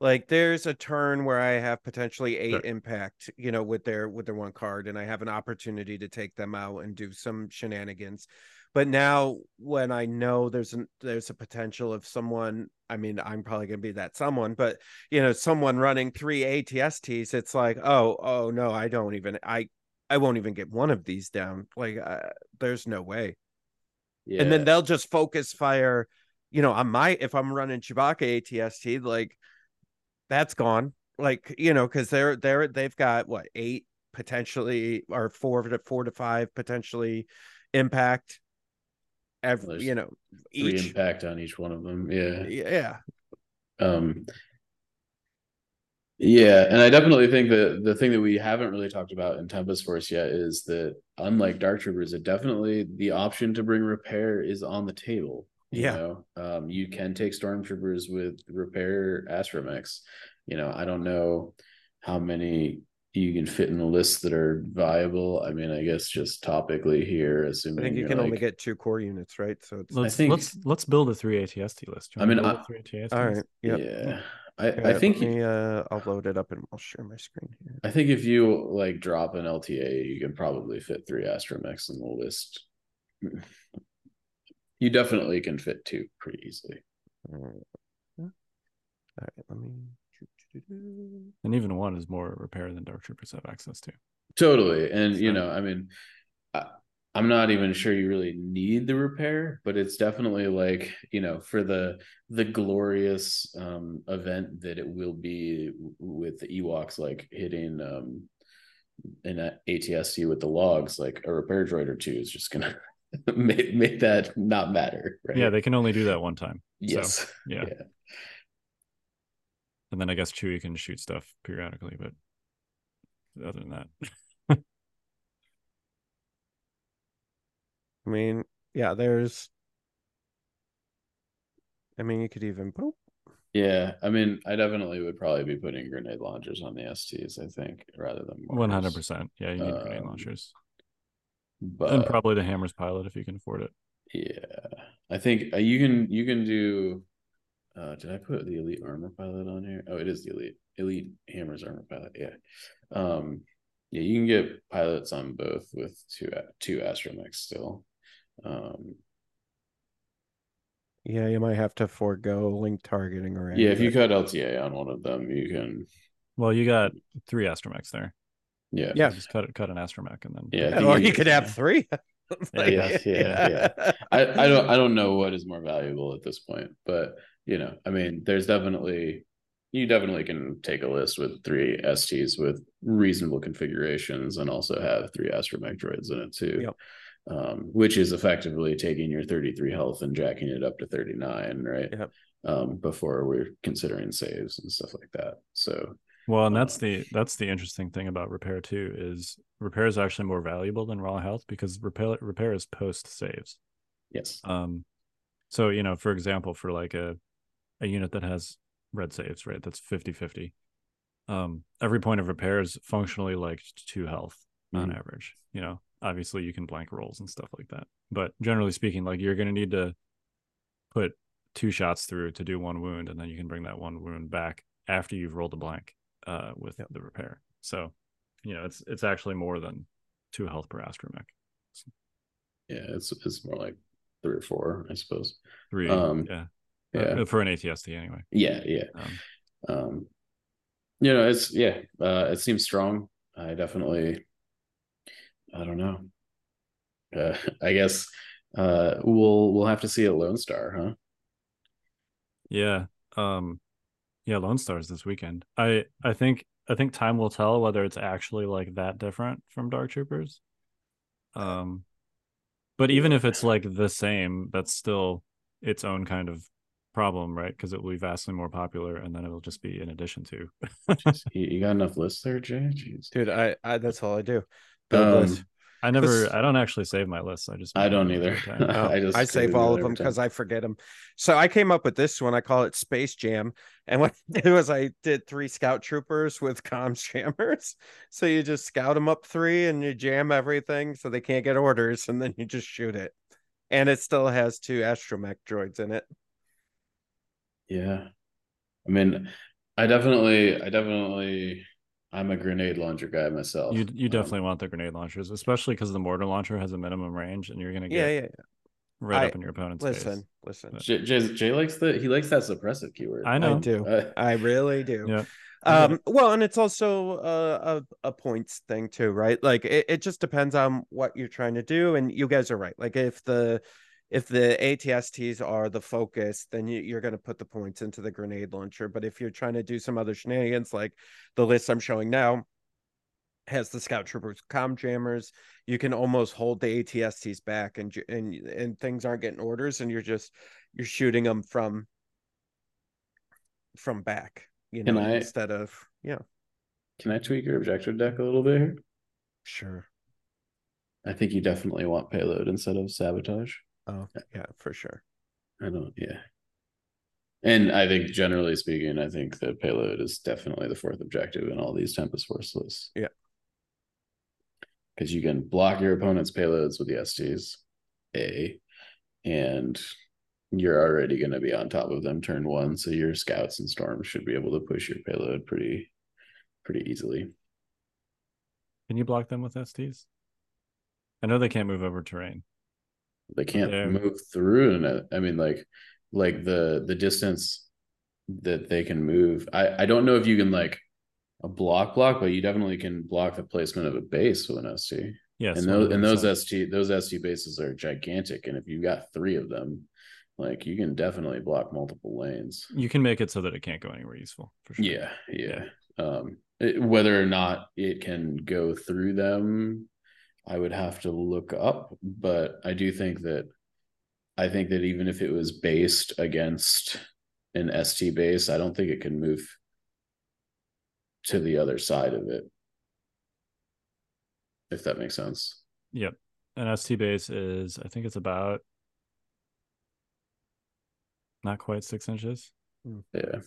D: like there's a turn where I have potentially eight sure. impact, you know, with their with their one card, and I have an opportunity to take them out and do some shenanigans. But now when I know there's an there's a potential of someone, I mean, I'm probably gonna be that someone, but you know, someone running three ATSTs, it's like, oh, oh no, I don't even I I won't even get one of these down. Like, uh, there's no way. Yeah. And then they'll just focus fire, you know, on my if I'm running Chewbacca ATST, like that's gone. Like, you know, because they're they're they've got what eight potentially or four to four to five potentially impact every you know
C: each impact on each one of them yeah.
D: Yeah.
C: Um yeah and i definitely think that the thing that we haven't really talked about in tempest force yet is that unlike dark troopers it definitely the option to bring repair is on the table yeah. know um, you can take stormtroopers with repair astromechs. You know i don't know how many you can fit in the list that are viable. I mean i guess just topically here assuming
D: i think you can like, only get two core units right? So
B: let's, I think, let's let's build a three atst list
C: i mean I,
D: three ATST all right. Yep.
C: yeah. I, I think
D: me, uh, I'll load it up and I'll share my screen here.
C: I think if you like drop an LTA, you can probably fit three astromechs in the list you definitely can fit two pretty easily. All
D: right, let me.
B: And even one is more repair than Dark Troopers have access to.
C: Totally, and so. you know, I mean, I, I'm not even sure you really need the repair, but it's definitely like you know, for the the glorious um, event that it will be with the Ewoks, like hitting um, an ATST with the logs, like a repair droid or two is just gonna make, make that not matter.
B: Right? Yeah, they can only do that one time.
C: Yes.
B: So, yeah. yeah. And then I guess Chewie can shoot stuff periodically, but other than that.
D: I mean, yeah, there's I mean you could even boop.
C: Yeah, I mean, I definitely would probably be putting grenade launchers on the STs, I think, rather than
B: one hundred percent. Yeah, you need um, grenade launchers. But and probably the hammers pilot if you can afford it.
C: Yeah, I think uh, you can. You can do. Uh, did I put the elite armor pilot on here? Oh, it is the elite elite hammers armor pilot. Yeah, um, yeah, you can get pilots on both with two two astromechs still. Um,
D: yeah, you might have to forego link targeting or
C: yeah. If you cut LTA on one of them, you can.
B: Well, you got three astromechs there.
C: Yeah.
D: Yeah.
B: Just cut cut an astromech and then
C: yeah.
D: or you could have three.
C: like, yeah, yeah, yeah. I, I don't I don't know what is more valuable at this point, but you know, I mean, there's definitely you definitely can take a list with three STs with reasonable configurations and also have three astromech droids in it too. Yep. Um, which is effectively taking your 33 health and jacking it up to 39, right?
D: Yep.
C: Um, before we're considering saves and stuff like that. So
B: well, and that's the that's the interesting thing about repair too is repair is actually more valuable than raw health because repair repair is post saves.
C: Yes.
B: Um, so you know, for example, for like a a unit that has red saves, right? That's 50-50. Um, every point of repair is functionally like two health mm-hmm. on average. You know, obviously you can blank rolls and stuff like that, but generally speaking, like you're going to need to put two shots through to do one wound, and then you can bring that one wound back after you've rolled a blank uh, with yep. the repair. So, you know, it's it's actually more than two health per astromech. So,
C: yeah, it's it's more like three or four, I suppose.
B: Three, um, yeah, yeah, uh, for an ATST anyway.
C: Yeah, yeah. Um, um, you know, it's yeah, uh, it seems strong. I definitely, I don't know. Uh, I guess uh, we'll we'll have to see a Lone Star, huh?
B: Yeah. Um, yeah, Lone Stars this weekend. I I think I think time will tell whether it's actually like that different from Dark Troopers. Um, but even if it's like the same, that's still its own kind of problem, right? Because it will be vastly more popular, and then it'll just be in addition to.
C: you got enough lists there, Jay? Jeez.
D: Dude, I, I that's all I do. Build
B: um, I never, I don't actually save my list. I just,
C: I don't either.
D: oh, I just, I save all of them because I forget them. So I came up with this one. I call it Space Jam. And what I did was I did three scout troopers with comms jammers. So you just scout them up three and you jam everything so they can't get orders. And then you just shoot it. And it still has two astromech droids in it.
C: Yeah. I mean, I definitely, I definitely, I'm a grenade launcher guy myself.
B: You you um, definitely um, want the grenade launchers, especially because the mortar launcher has a minimum range, and you're gonna get yeah, yeah, yeah. right I, up in your opponent's
D: listen,
B: face.
D: Listen,
C: Jay, Jay, Jay, likes the he likes that suppressive keyword.
B: I know,
D: I do, uh, I really do. Yeah. Um, well, and it's also a, a, a points thing too, right? Like it, it just depends on what you're trying to do. And you guys are right. Like if the if the ATSTs are the focus, then you, are going to put the points into the grenade launcher. But if you're trying to do some other shenanigans, like the list I'm showing now has the scout troopers, com jammers, you can almost hold the ATSTs back, and and and things aren't getting orders, and you're just you're shooting them from from back, you know, I, instead of yeah.
C: Can I tweak your objective deck a little bit here?
D: Sure.
C: I think you definitely want payload instead of sabotage.
D: Oh, yeah, for sure.
C: I don't, yeah. And I think generally speaking, I think the payload is definitely the fourth objective in all these Tempest Force lists.
D: Yeah.
C: Because you can block your opponent's payloads with the STs, A, and you're already going to be on top of them turn one. So your scouts and storms should be able to push your payload pretty, pretty easily.
B: Can you block them with STs? I know they can't move over terrain.
C: They can't yeah. move through, and I mean, like, like the the distance that they can move. I I don't know if you can like a block block, but you definitely can block the placement of a base with an ST. Yes, and those and those ST those ST bases are gigantic, and if you got three of them, like you can definitely block multiple lanes.
B: You can make it so that it can't go anywhere useful for sure.
C: Yeah, yeah. yeah. Um, it, whether or not it can go through them I would have to look up, but I do think that I think that even if it was based against an ST base, I don't think it can move to the other side of it. If that makes sense.
B: Yep. An ST base is I think it's about not quite six inches.
C: Yeah.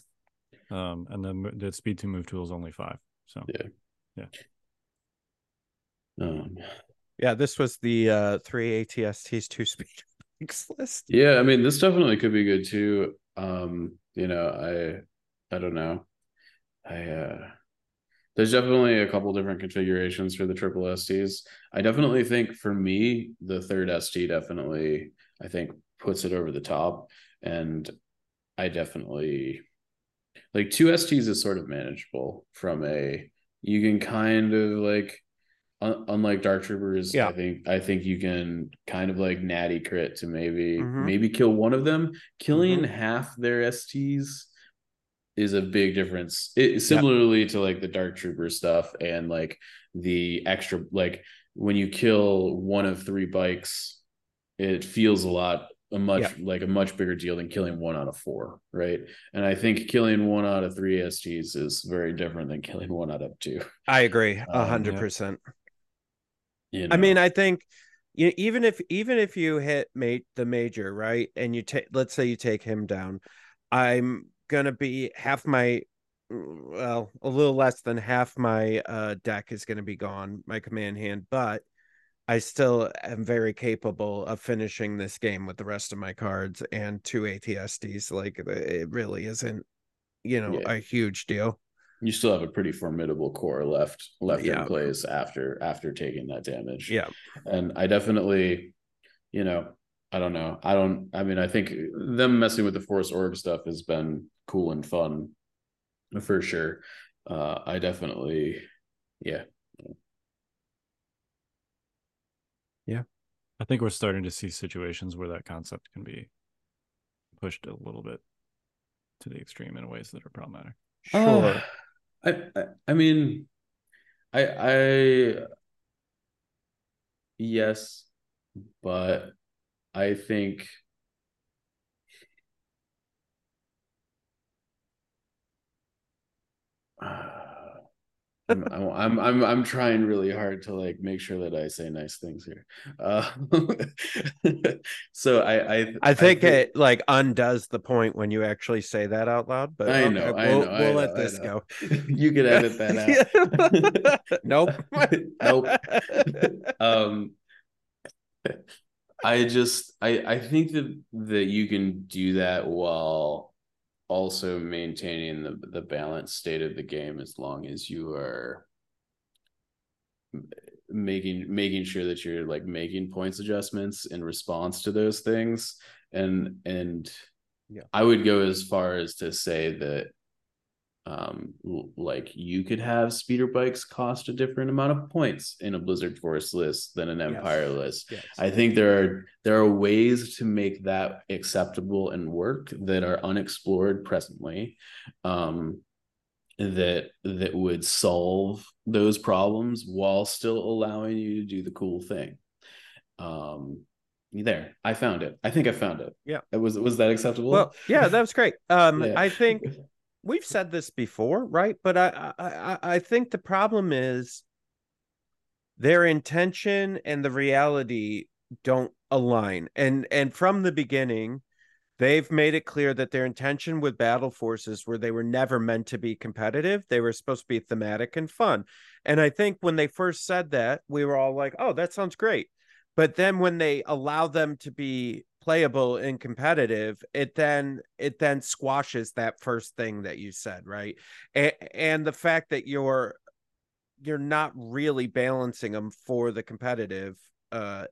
B: Um, and then the speed to move tool is only five. So
C: yeah,
B: yeah.
C: Um,
D: yeah, this was the uh, three ATSTs two speed bikes list.
C: Yeah, I mean, this definitely could be good too. Um, you know, I I don't know. I uh there's definitely a couple different configurations for the triple STs. I definitely think for me, the third ST definitely I think puts it over the top. And I definitely like two STs is sort of manageable from a you can kind of like unlike dark troopers yeah. i think i think you can kind of like natty crit to maybe mm-hmm. maybe kill one of them killing mm-hmm. half their sts is a big difference it, similarly yeah. to like the dark trooper stuff and like the extra like when you kill one of three bikes it feels a lot a much yeah. like a much bigger deal than killing one out of four, right? And I think killing one out of three STs is very different than killing one out of two.
D: I agree, a um, hundred percent. You know? I mean, I think you know, even if even if you hit mate the major right, and you take let's say you take him down, I'm gonna be half my well a little less than half my uh deck is gonna be gone, my command hand, but I still am very capable of finishing this game with the rest of my cards and two ATSTs. Like it really isn't, you know, yeah. a huge deal
C: you still have a pretty formidable core left left yeah. in place after after taking that damage.
D: Yeah.
C: And I definitely, you know, I don't know. I don't I mean I think them messing with the force orb stuff has been cool and fun for sure. Uh I definitely yeah.
D: Yeah.
B: I think we're starting to see situations where that concept can be pushed a little bit to the extreme in ways that are problematic.
C: Sure. Uh, I, I, I mean, I, I, yes, but I think uh, I'm, I'm I'm I'm trying really hard to like make sure that I say nice things here. Uh, so I I
D: I think I it like undoes the point when you actually say that out loud. But
C: I know,
D: okay, we'll,
C: I know
D: we'll
C: I
D: let
C: know,
D: this go.
C: you can edit that
D: out. nope,
C: nope. um, I just I I think that that you can do that while also maintaining the the balanced state of the game as long as you are making making sure that you're like making points adjustments in response to those things. And and yeah. I would go as far as to say that um like you could have speeder bikes cost a different amount of points in a blizzard force list than an empire yes. list. Yes. i think there are there are ways to make that acceptable and work that are unexplored presently um that that would solve those problems while still allowing you to do the cool thing. Um there i found it. I think i found it.
D: Yeah.
C: Was was that acceptable?
D: Well yeah that was great. Um yeah. i think we've said this before, right? But I, I I think the problem is their intention and the reality don't align. And and from the beginning, they've made it clear that their intention with battle forces were they were never meant to be competitive. They were supposed to be thematic and fun. And I think when they first said that, we were all like, "Oh, that sounds great." But then when they allow them to be playable and competitive it then it then squashes that first thing that you said right? And, and the fact that you're you're not really balancing them for the competitive uh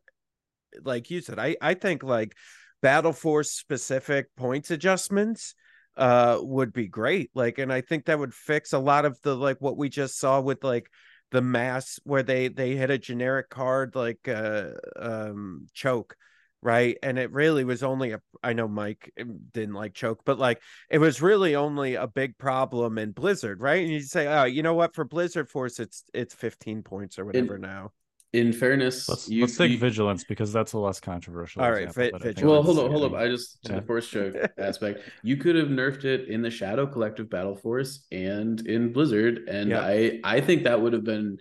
D: like you said i i think like battle force specific points adjustments uh would be great like and i think that would fix a lot of the like what we just saw with like the mass where they they hit a generic card like uh um choke right? And it really was only a i know mike um, didn't like choke but like it was really only a big problem in blizzard right? And you say oh you know what? For blizzard force it's it's 15 points or whatever in, now.
C: in fairness
B: let's, you, let's take you, vigilance because that's a less controversial
D: all right vi-
C: well hold on hold up i just to yeah. the force choke aspect you could have nerfed it in the shadow collective battle force and in blizzard and yeah. i i think that would have been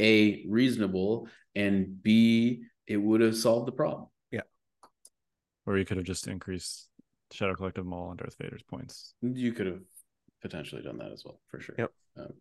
C: a reasonable and b it would have solved the problem
B: or you could have just increased Shadow Collective Maul and Darth Vader's points.
C: You could have potentially done that as well, for sure.
D: Yep.
C: Um,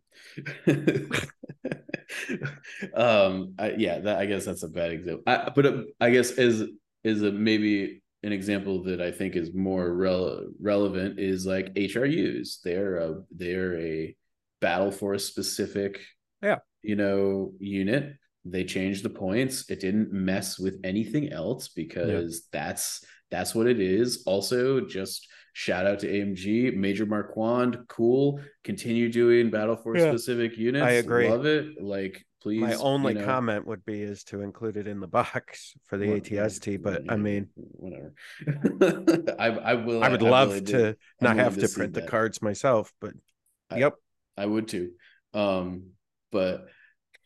C: um I, yeah, that I guess that's a bad example. I, but uh, I guess is is a maybe an example that I think is more rel- relevant is like HRUs. They're a they're a battle force specific,
D: yeah,
C: you know, unit they changed the points. It didn't mess with anything else because yeah. that's that's what it is. Also just shout out to amg major marquand cool. Continue doing battle force yeah. specific units.
D: i agree.
C: Love it. Like please
D: my only you know, comment would be is to include it in the box for the atst but i mean
C: whatever. I, I will
D: i would I love really to not have to, print the cards myself but
C: I,
D: yep.
C: I would too. Um but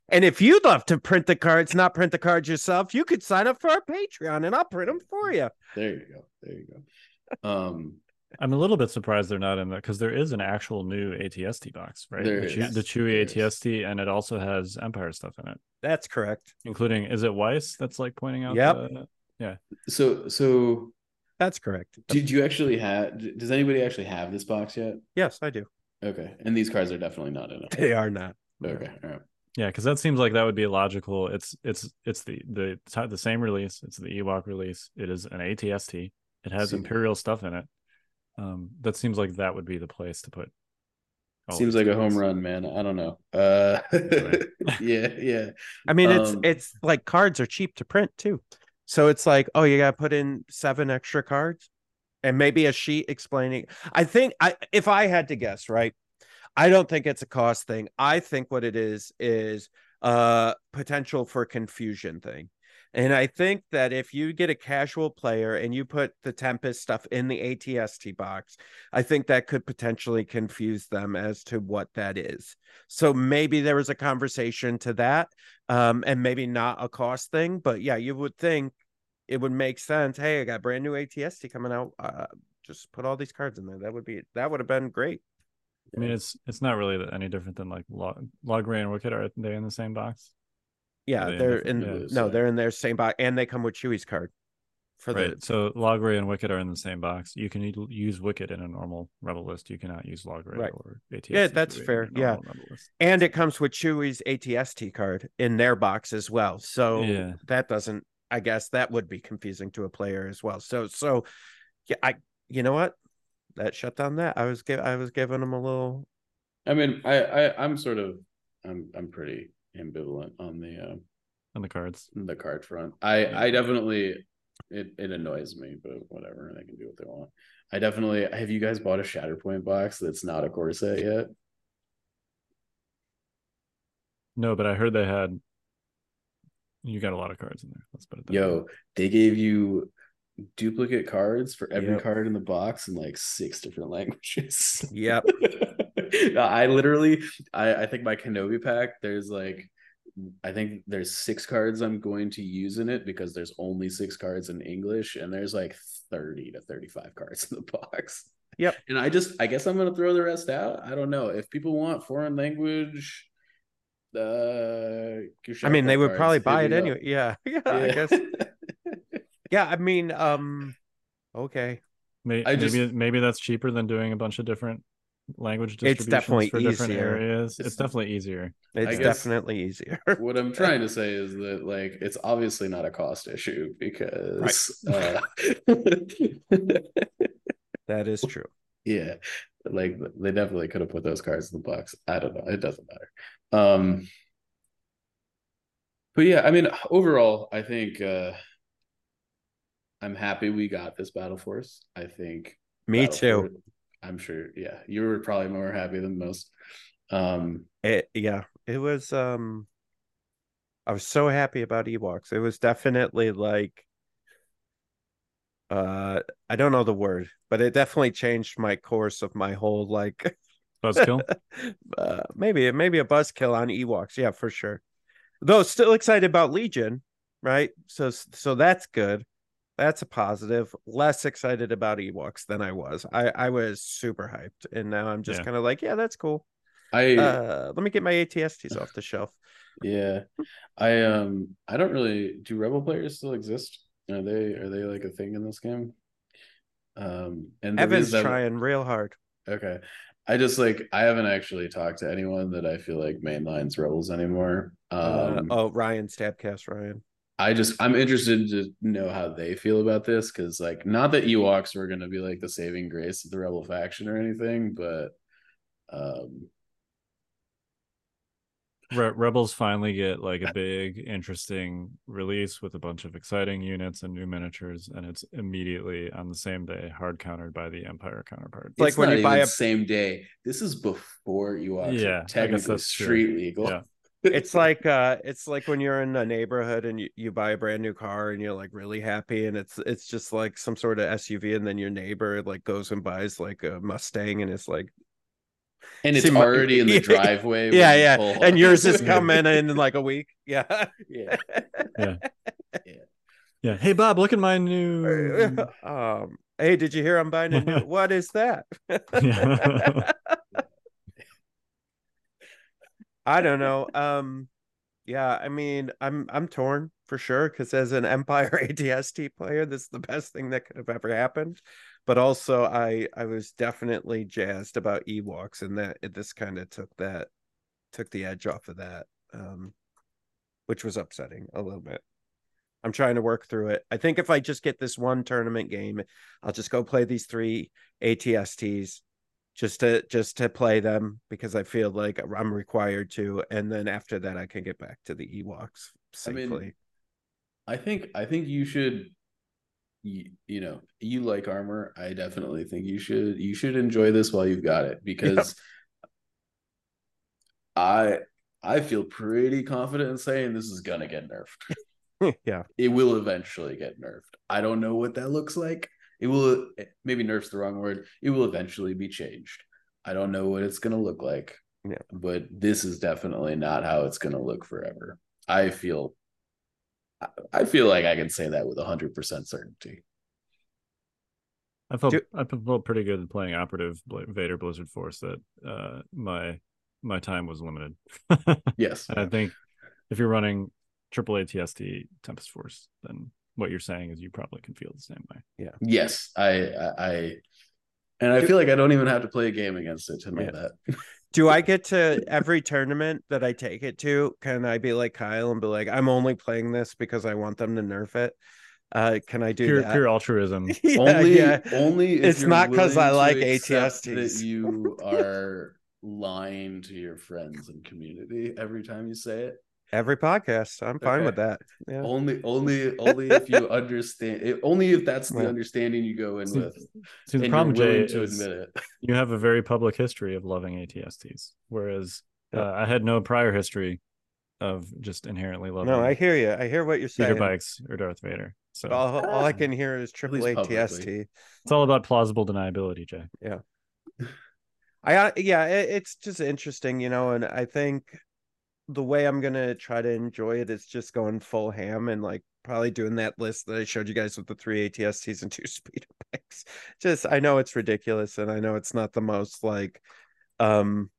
D: and if you'd love to print the cards, not print the cards yourself, you could sign up for our Patreon and I'll print them for you.
C: There you go. There you go. Um,
B: I'm a little bit surprised they're not in there because there is an actual new ATST box, right? The, Chew- the Chewie ATST, and it also has Empire stuff in it.
D: That's correct.
B: Including, is it Weiss that's like pointing out?
D: Yep.
B: The, yeah.
C: So, so
D: that's correct.
C: Did you actually have? Does anybody actually have this box yet?
D: Yes, I do.
C: Okay, and these cards are definitely not in it.
D: They are not.
C: Okay, all right.
B: Yeah, because that seems like that would be logical. It's it's it's the the the same release. It's the Ewok release. It is an ATST. It has Imperial stuff in it. Um, that seems like that would be the place to put.
C: Seems like a home run, man. I don't know. Uh, yeah, yeah.
D: I mean, it's um, it's like cards are cheap to print too, so it's like, oh, you got to put in seven extra cards, and maybe a sheet explaining. I think I, if I had to guess, right, I don't think it's a cost thing. I think what it is is a potential for confusion thing. And I think that if you get a casual player and you put the Tempest stuff in the ATST box, I think that could potentially confuse them as to what that is. So maybe there was a conversation to that, um, and maybe not a cost thing. But yeah, you would think it would make sense. Hey, I got brand new ATST coming out. Uh, just put all these cards in there. That would be that would have been great.
B: I mean, it's it's not really any different than like Log Logray and Wicket. Are they in the same box?
D: Yeah, they they're in. Yeah, no, so. they're in their same box, and they come with Chewie's card.
B: For right. The... So Logray and Wicket are in the same box. You can use Wicket in a normal Rebel list. You cannot use Logray right. or ATST.
D: Yeah, that's fair. Yeah, and it comes with Chewie's ATST card in their box as well. So yeah. that doesn't. I guess that would be confusing to a player as well. So so yeah, I you know what that shut down that. I was give I was giving them a little.
C: I mean, I, I I'm sort of I'm I'm pretty ambivalent on the uh,
B: on the cards
C: the card front. I yeah. I definitely it it annoys me, but whatever. They can do what they want. I definitely have you guys bought a Shatterpoint box that's not a core set yet?
B: No, but I heard they had you got a lot of cards in there. Let's put it
C: Yo, way. they gave you duplicate cards for every yep. card in the box in like six different languages.
D: Yep.
C: I literally I, I think my Kenobi pack, there's like I think there's six cards I'm going to use in it because there's only six cards in English and there's like 30 to 35 cards in the box.
D: Yep.
C: And I just I guess I'm gonna throw the rest out. I don't know. If people want foreign language uh
D: I mean they would cards, probably buy it anyway. Yeah. yeah. Yeah, I guess. Yeah, I mean, um okay.
B: Maybe, I just, maybe maybe that's cheaper than doing a bunch of different language distributions it's definitely for different easier. areas. It's, it's, definitely easier.
D: It's definitely easier.
C: what I'm trying to say is that like it's obviously not a cost issue because right. uh...
D: that is true.
C: Yeah. Like they definitely could have put those cards in the box. I don't know. It doesn't matter. Um but yeah, I mean overall, I think uh I'm happy we got this battle force. I think
D: me battle too.
C: Force, I'm sure. Yeah, you were probably more happy than most. Um,
D: it, yeah, it was. Um, I was so happy about Ewoks. It was definitely like, uh, I don't know the word, but it definitely changed my course of my whole like
B: buzzkill.
D: uh, maybe maybe a buzzkill on Ewoks. Yeah, for sure. Though still excited about Legion, right? So so that's good that's a positive. Less excited about Ewoks than I was. I I was super hyped, and now I'm just yeah. kind of like, yeah, that's cool.
C: I
D: uh, let me get my ATSTs off the shelf.
C: Yeah, I um I don't really. Do Rebel players still exist? Are they are they like a thing in this game? Um,
D: and Evan's that... trying real hard.
C: Okay, I just like I haven't actually talked to anyone that I feel like mainlines Rebels anymore. Uh, um,
D: uh, oh, Ryan Stabcast Ryan.
C: I just I'm interested to know how they feel about this because like not that Ewoks were gonna be like the saving grace of the rebel faction or anything, but um
B: Re- Rebels finally get like a big, interesting release with a bunch of exciting units and new miniatures, and it's immediately on the same day hard countered by the Empire counterpart.
C: It's like when you buy a same day. This is before Ewoks yeah, technically street true. legal. Yeah
D: it's like uh it's like when you're in a neighborhood and you, you buy a brand new car and you're like really happy and it's it's just like some sort of SUV and then your neighbor like goes and buys like a Mustang and it's like
C: and it's already in the driveway.
D: Yeah, yeah. And yours is coming in in like a week. Yeah.
C: Yeah.
B: yeah. Yeah. Yeah. Hey Bob, look at my new
D: um hey, did you hear I'm buying a new what is that? I don't know. Um, yeah, I mean, I'm I'm torn for sure because as an Empire ATST player, this is the best thing that could have ever happened. But also, I I was definitely jazzed about Ewoks, and that it, this kind of took that took the edge off of that, um, which was upsetting a little bit. I'm trying to work through it. I think if I just get this one tournament game, I'll just go play these three ATSTs just to just to play them because I feel like I'm required to, and then after that I can get back to the Ewoks safely. I, mean,
C: I think I think you should. You, you know you like armor. I definitely think you should you should enjoy this while you've got it because i i feel pretty confident in saying this is gonna get
D: nerfed. Yeah.
C: It will eventually get nerfed. I don't know what that looks like it will maybe nerf's the wrong word. It will eventually be changed. I don't know what it's gonna look like.
D: Yeah.
C: But this is definitely not how it's gonna look forever. I feel I feel like I can say that with hundred percent certainty.
B: I felt Do- I felt pretty good playing operative Vader Blizzard Force that uh my my time was limited.
C: yes.
B: And I think if you're running triple ATST Tempest Force, then what you're saying is you probably can feel the same way.
D: Yeah.
C: Yes, I I and I feel like I don't even have to play a game against it to know yeah. that.
D: Do I get to every tournament that I take it to? Can I be like Kyle and be like, I'm only playing this because I want them to nerf it? Uh, can I do
B: pure,
D: that?
B: Pure altruism.
C: yeah, only, yeah. only.
D: it's not because I like ATSTs.
C: That you are lying to your friends and community every time you say it.
D: Every podcast, I'm fine okay. with that.
C: Yeah. Only, only, only if you understand. It, only if that's the yeah. understanding you go in see, with.
B: See, the problem, Jay, to is admit it. you have a very public history of loving ATSTs, whereas uh, I had no prior history of just inherently loving.
D: No, I hear you. I hear what you're saying.
B: speeder bikes or Darth Vader. So
D: all, all I can hear is triple ATST.
B: It's all about plausible deniability, Jay.
D: Yeah. I uh, yeah, it, it's just interesting, you know, and I think the way I'm gonna try to enjoy it is just going full ham and like probably doing that list that I showed you guys with the three ATSTs and two speeder bikes. Just I know it's ridiculous and I know it's not the most like um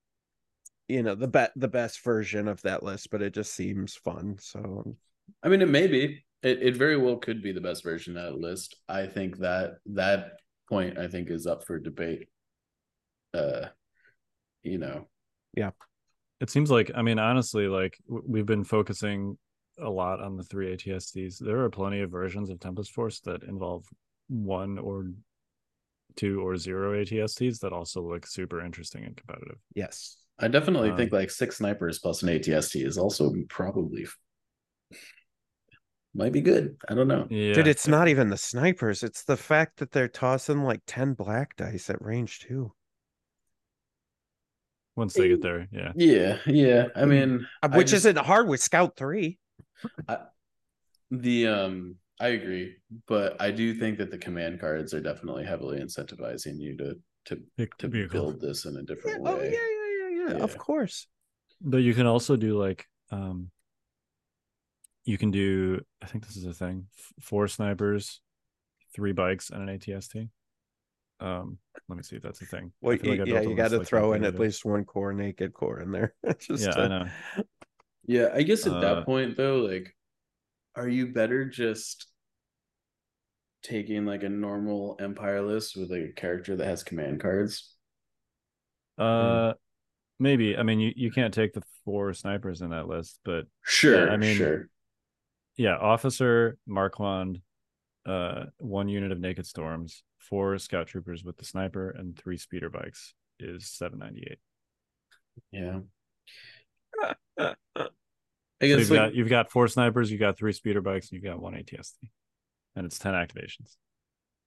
D: you know the bet the best version of that list, but it just seems fun. So
C: I mean it may be. It, it very well could be the best version of that list. I think that that point I think is up for debate. Uh, you know,
D: yeah.
B: It seems like I mean honestly, like we've been focusing a lot on the three ATSTs. There are plenty of versions of Tempest Force that involve one or two or zero ATSTs that also look super interesting and competitive.
D: Yes.
C: I definitely um, think like six snipers plus an ATST is also probably might be good. I don't know.
D: Yeah. Dude, it's not even the snipers. It's the fact that they're tossing like 10 black dice at range too.
B: Once they get there, yeah.
C: Yeah, yeah. I mean,
D: uh, which I just, isn't hard with Scout 3.
C: I, the um I agree, but I do think that the command cards are definitely heavily incentivizing you to to to build this in a different
D: yeah,
C: way.
D: Oh, yeah, yeah, yeah, yeah, yeah, of course.
B: But you can also do like um you can do i think this is a thing four snipers three bikes and an ATST um let me see if that's a thing.
D: Well you, like yeah you got to like throw in at least one core naked core in there.
B: Just yeah i know.
C: Yeah i guess at uh, that point though like are you better just taking like a normal empire list with like a character that has command cards?
B: Uh maybe. I mean you, you can't take the four snipers in that list but
C: sure yeah, i mean sure.
B: yeah, officer Marquand, uh, one unit of naked storms, four scout troopers with the sniper, and three speeder bikes is seven ninety eight.
C: Yeah.
B: I guess so you've like, got you've got four snipers, you've got three speeder bikes, and you've got one ATST, and it's ten activations.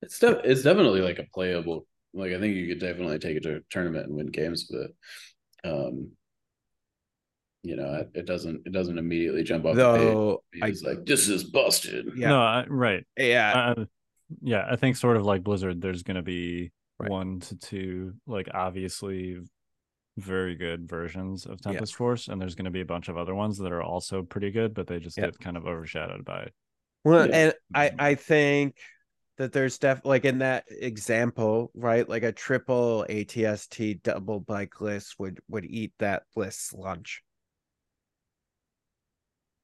C: It's de- it's definitely like a playable. Like I think you could definitely take it to a tournament and win games with it. Um, you know it doesn't it doesn't immediately jump off
D: Though
C: the page. It's like this is busted.
B: Yeah. No, I, right.
D: Yeah.
B: Uh, yeah, I think sort of like Blizzard, there's going to be right. one to two, like obviously very good versions of Tempest yeah. Force, and there's going to be a bunch of other ones that are also pretty good, but they just yeah. get kind of overshadowed by it.
D: Well, yeah. and I I think that there's def like in that example, right? Like a triple ATST double bike list would would eat that list's lunch.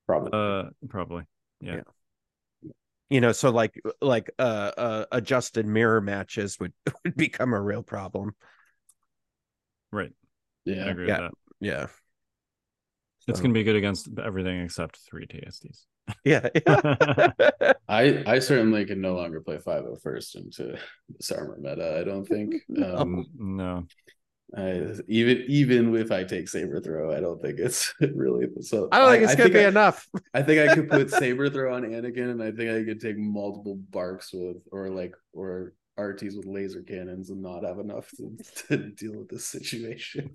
C: Probably.
B: Uh, probably. Yeah.
D: yeah. You know, so like like uh, uh adjusted mirror matches would would become a real problem.
B: Right.
C: Yeah.
B: I agree
D: yeah.
B: with that.
D: Yeah.
B: It's so. gonna be good against everything except three ATSTs.
D: Yeah. yeah.
C: I I certainly can no longer play 501st into this armor meta. I don't think.
B: Um, no.
C: I, even even if I take saber throw, I don't think it's really so.
D: I don't think it's I, gonna be I, enough.
C: I think I could put saber throw on Anakin, and I think I could take multiple BARCs with, or like, or RTs with laser cannons, and not have enough to, to deal with this situation.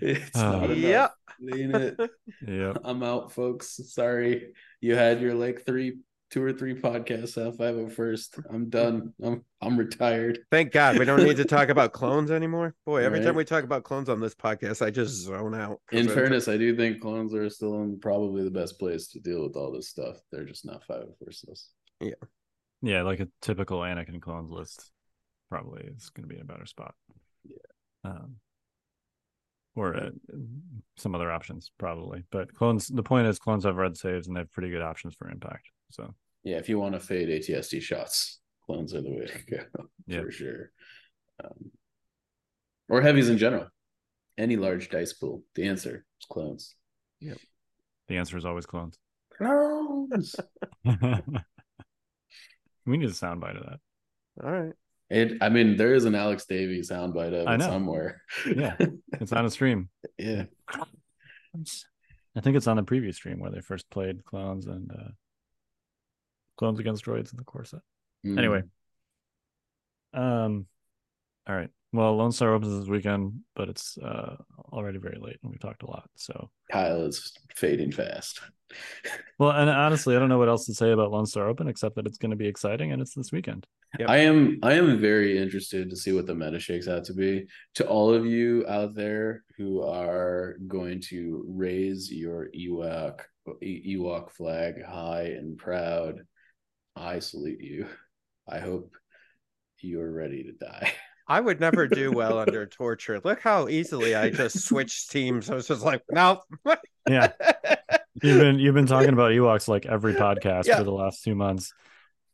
C: it's uh, not enough. Yep.
B: Yep.
C: I'm out, folks. Sorry, you had your like three two or three podcasts off 501st. I'm done. I'm I'm retired.
D: Thank God we don't need to talk about clones anymore. Boy, every right. time we talk about clones on this podcast, I just zone out.
C: In fairness, I do think clones are still in probably the best place to deal with all this stuff. They're just not 501st lists.
D: Yeah.
B: Yeah, like a typical Anakin clones list probably is going to be in a better spot.
C: Yeah.
B: Um, or uh, some other options probably. But clones, the point is, clones have red saves and they have pretty good options for impact. So
C: yeah, if you want to fade ATST shots, clones are the way to go yeah. for sure. Um, or heavies in general. Any large dice pool. The answer is clones.
D: Yep.
B: The answer is always clones. Clones. we need a soundbite of that.
D: All right.
C: It. I mean, there is an Alex Davies soundbite of it somewhere.
B: yeah, it's on a stream.
C: Yeah.
B: I think it's on the previous stream where they first played clones and uh, clones against droids in the core set. Mm. Anyway, um, all right. Well, Lone Star opens this weekend, but it's uh, already very late, and we talked a lot. So
C: Kyle is fading fast.
B: well, and honestly, I don't know what else to say about Lone Star Open except that it's going to be exciting, and it's this weekend.
C: Yep. I am I am very interested to see what the meta shakes out to be. To all of you out there who are going to raise your Ewok Ewok flag high and proud, I salute you. I hope you are ready to die.
D: I would never do well under torture. Look how easily I just switched teams. I was just like, no.
B: yeah. You've been you've been talking about Ewoks like every podcast yeah. for the last two months.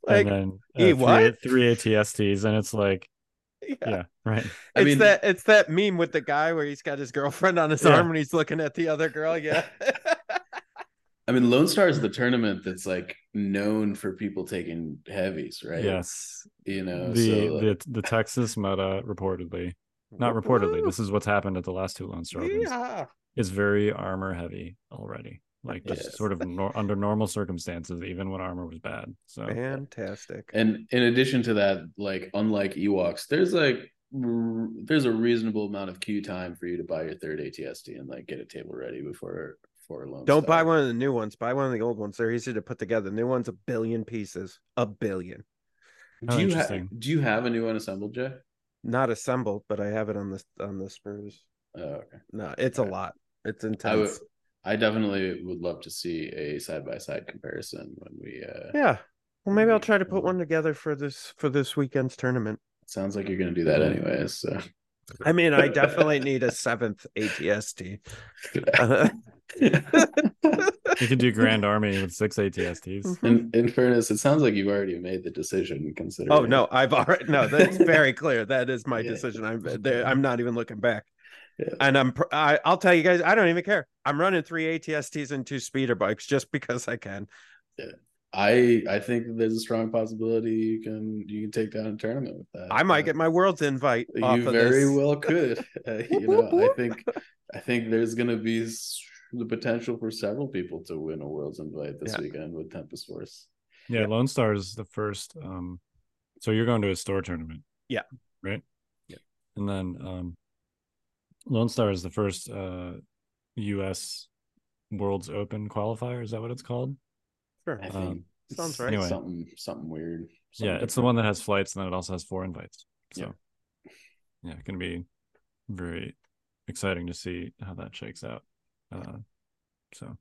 B: Like, and then uh, three, three ATSTs, and it's like yeah. yeah. right.
D: I it's mean, that it's that meme with the guy where he's got his girlfriend on his yeah. arm and he's looking at the other girl. Yeah.
C: I mean, Lone Star is the tournament that's like known for people taking heavies, right?
B: Yes.
C: You know,
B: the so, like... the, the Texas meta reportedly, not reportedly, this is what's happened at the last two Lone Star yeah. is very armor heavy already. Like just yes. sort of nor- under normal circumstances, even when armor was bad. So
D: fantastic.
C: And in addition to that, like unlike Ewoks, there's like r- there's a reasonable amount of queue time for you to buy your third ATST and like get a table ready before for Lone
D: Don't
C: Star.
D: buy one of the new ones. Buy one of the old ones. They're easy to put together. The new one's a billion pieces. A billion.
C: Do oh, you have Do you have a new one assembled, Jay?
D: Not assembled, but I have it on the on the spurs.
C: Oh, okay.
D: No, it's a lot. It's intense.
C: I, I definitely would love to see a side by side comparison when we. uh
D: Yeah. Well, maybe I'll try to put one together for this for this weekend's tournament.
C: Sounds like you're going to do that anyways. So.
D: I mean, I definitely need a seventh ATST.
B: you can do Grand Army with six ATSTs.
C: Mm-hmm. In, in fairness, it sounds like you've already made the decision. Considering.
D: Oh no, I've already no. That's very clear. That is my yeah. decision. I'm there. I'm not even looking back. Yeah. And I'm I, I'll tell you guys, I don't even care. I'm running three ATSTs and two speeder bikes just because I can.
C: Yeah. I I think there's a strong possibility you can you can take down a tournament with that.
D: I might uh, get my world's invite.
C: You very well could. Uh, you know, I think I think there's going to be the potential for several people to win a world's invite this yeah. weekend with Tempest Force.
B: Yeah, Lone Star is the first. Um, so you're going to a store tournament.
D: Yeah.
B: Right. Yeah. And then um, Lone Star is the first uh, U.S. World's Open qualifier. Is that what it's called?
D: Sure. I think um, sounds right.
C: Anyway. Something something weird. Something
B: yeah, it's the one that has flights and then it also has four invites. So yeah, yeah going to be very exciting to see how that shakes out. Uh, so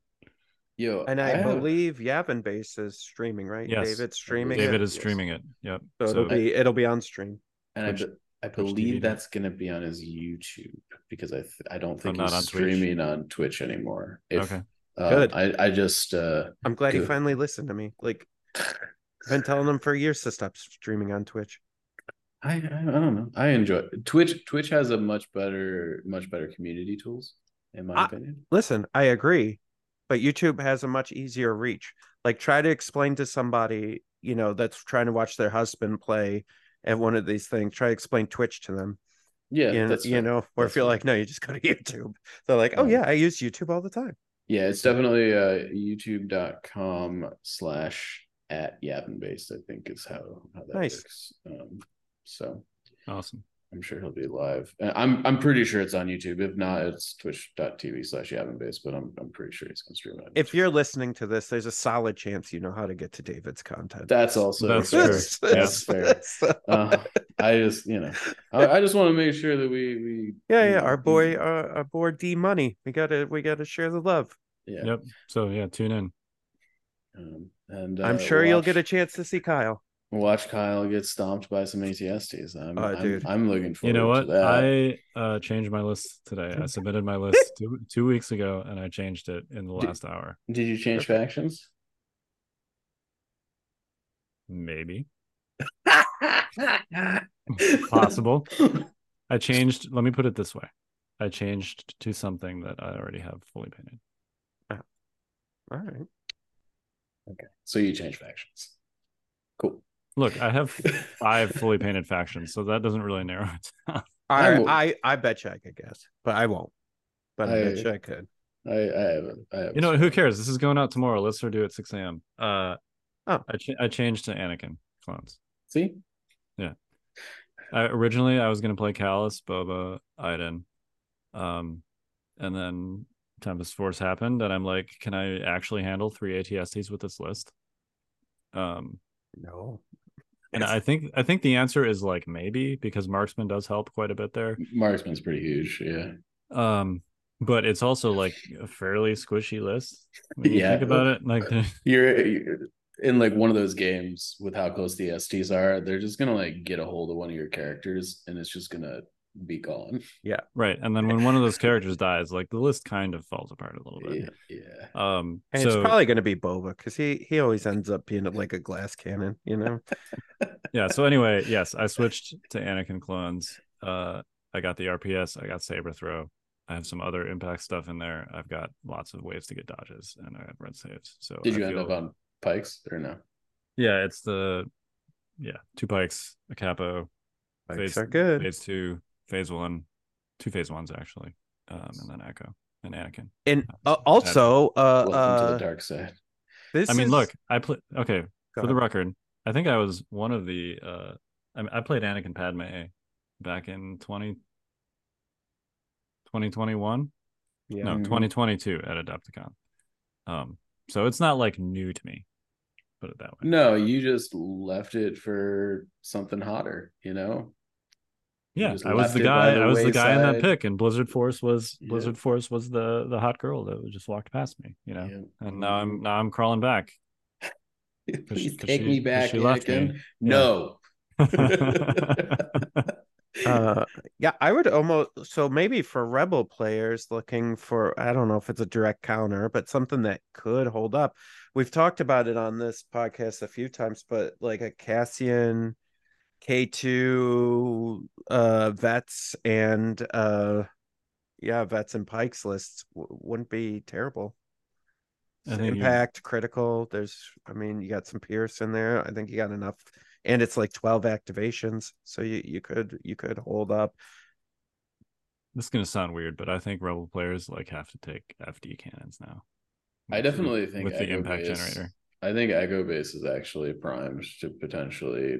C: Yo,
D: and I, I believe Yavin Base is streaming, right?
B: Yes,
D: David's streaming.
B: David
D: it?
B: is streaming yes. it. Yep.
D: So, so it'll be it'll be on stream.
C: And Which, I, I believe that's going to be on his YouTube because I th- I don't think he's on streaming Twitch. on Twitch anymore. If, okay. Uh, Good. I I just uh
D: I'm glad you finally listened to me. Like I've been telling them for years to stop streaming on Twitch.
C: I, I, I don't know. I enjoy it. Twitch. Twitch has a much better, much better community tools, in my I, opinion.
D: Listen, I agree, but YouTube has a much easier reach. Like, try to explain to somebody, you know, that's trying to watch their husband play at one of these things. Try to explain Twitch to them.
C: Yeah,
D: you, know, you know or if you're like, no, you just go to YouTube. They're like, oh yeah, I use YouTube all the time.
C: Yeah, it's definitely uh, youtube.com slash at Yavin based, I think is how, how that nice. works. Um, so
B: awesome.
C: I'm sure he'll be live. I'm I'm pretty sure it's on YouTube. If not, it's twitch.tv slash Yavin Base, but I'm I'm pretty sure he's gonna stream it.
D: If you're listening to this, there's a solid chance you know how to get to David's content.
C: That's also that's true. That's fair. Uh, I just you know I, I just want to make sure that we we
D: Yeah, yeah. Our boy our, our boy D money. We gotta we gotta share the love.
C: Yeah.
B: Yep. So yeah, tune in.
C: Um, and
D: uh, I'm sure watch... you'll get a chance to see Kyle
C: watch Kyle get stomped by some ATSTs. I'm, oh, I'm, I'm, looking forward.
B: You know what?
C: I
B: uh, changed my list today. I submitted my list two two weeks ago, and I changed it in the last
C: did,
B: hour.
C: Did you change factions?
B: Maybe. Possible. I changed. Let me put it this way. I changed to something that I already have fully painted.
D: All right.
C: Okay. So you change factions. Cool.
B: Look, I have five fully painted factions, so that doesn't really narrow it down.
D: I, I, I bet you I could guess, but I won't. But I, I bet you I could.
C: I, I haven't. I haven't
B: you know, who cares? This is going out tomorrow. Let's do it at 6 a.m. Uh, oh. I, ch- I changed to Anakin clones.
C: See?
B: Yeah. I, originally, I was going to play Kallus, Boba, Iden. Um, and then Tempest Force happened, and I'm like, can I actually handle three ATSTs with this list? Um,
D: no.
B: And I think I think the answer is like maybe because marksman does help quite a bit there.
C: Marksman's pretty huge, yeah.
B: Um, but it's also like a fairly squishy list. When yeah, think about it. Like
C: you're, you're in like one of those games with how close the STs are. They're just gonna like get a hold of one of your characters, and it's just gonna be gone.
D: Yeah.
B: Right. And then when one of those characters dies, like the list kind of falls apart a little
C: bit. Yeah. yeah.
B: Um
D: and so... it's probably gonna be Boba because he he always ends up being like a glass cannon, you know?
B: yeah. So anyway, yes, I switched to Anakin clones. Uh I got the RPS, I got saber throw. I have some other impact stuff in there. I've got lots of ways to get dodges and I have red saves. So
C: did you I end feel... up on Pykes or no?
B: Yeah, it's the yeah, two Pykes, a capo.
D: Pykes phase, are good.
B: Phase two, phase one, two phase ones actually, um, and then Echo and Anakin.
D: And uh, also, uh, welcome uh,
C: to the dark side.
B: This I mean, is... look, I play. Okay, Go for ahead. the record, I think I was one of the. uh I, mean, I played Anakin Padme back in 20, 2021. Yeah. No, mm-hmm. 2022 at Adepticon. Um, so it's not like new to me. Put it that way.
C: No, you just left it for something hotter, you know?
B: Yeah, I was the guy. The I was wayside. the guy in that pick, and Blizzard Force was yeah. Blizzard Force was the the hot girl that just walked past me. You know, yeah. and now I'm now I'm crawling back.
C: Please take she, me back, she left me. No.
D: uh yeah i would almost so maybe for rebel players looking for i don't know if it's a direct counter but something that could hold up we've talked about it on this podcast a few times but like a cassian K2 uh vets and uh yeah, vets and Pykes lists w- wouldn't be terrible. Impact, you... critical. There's, I mean, you got some Pierce in there. I think you got enough, and it's like twelve activations, so you you could you could hold up.
B: This is gonna sound weird, but I think rebel players like have to take FD cannons now.
C: I definitely think
B: with the impact base, generator.
C: I think Echo Base is actually primed to potentially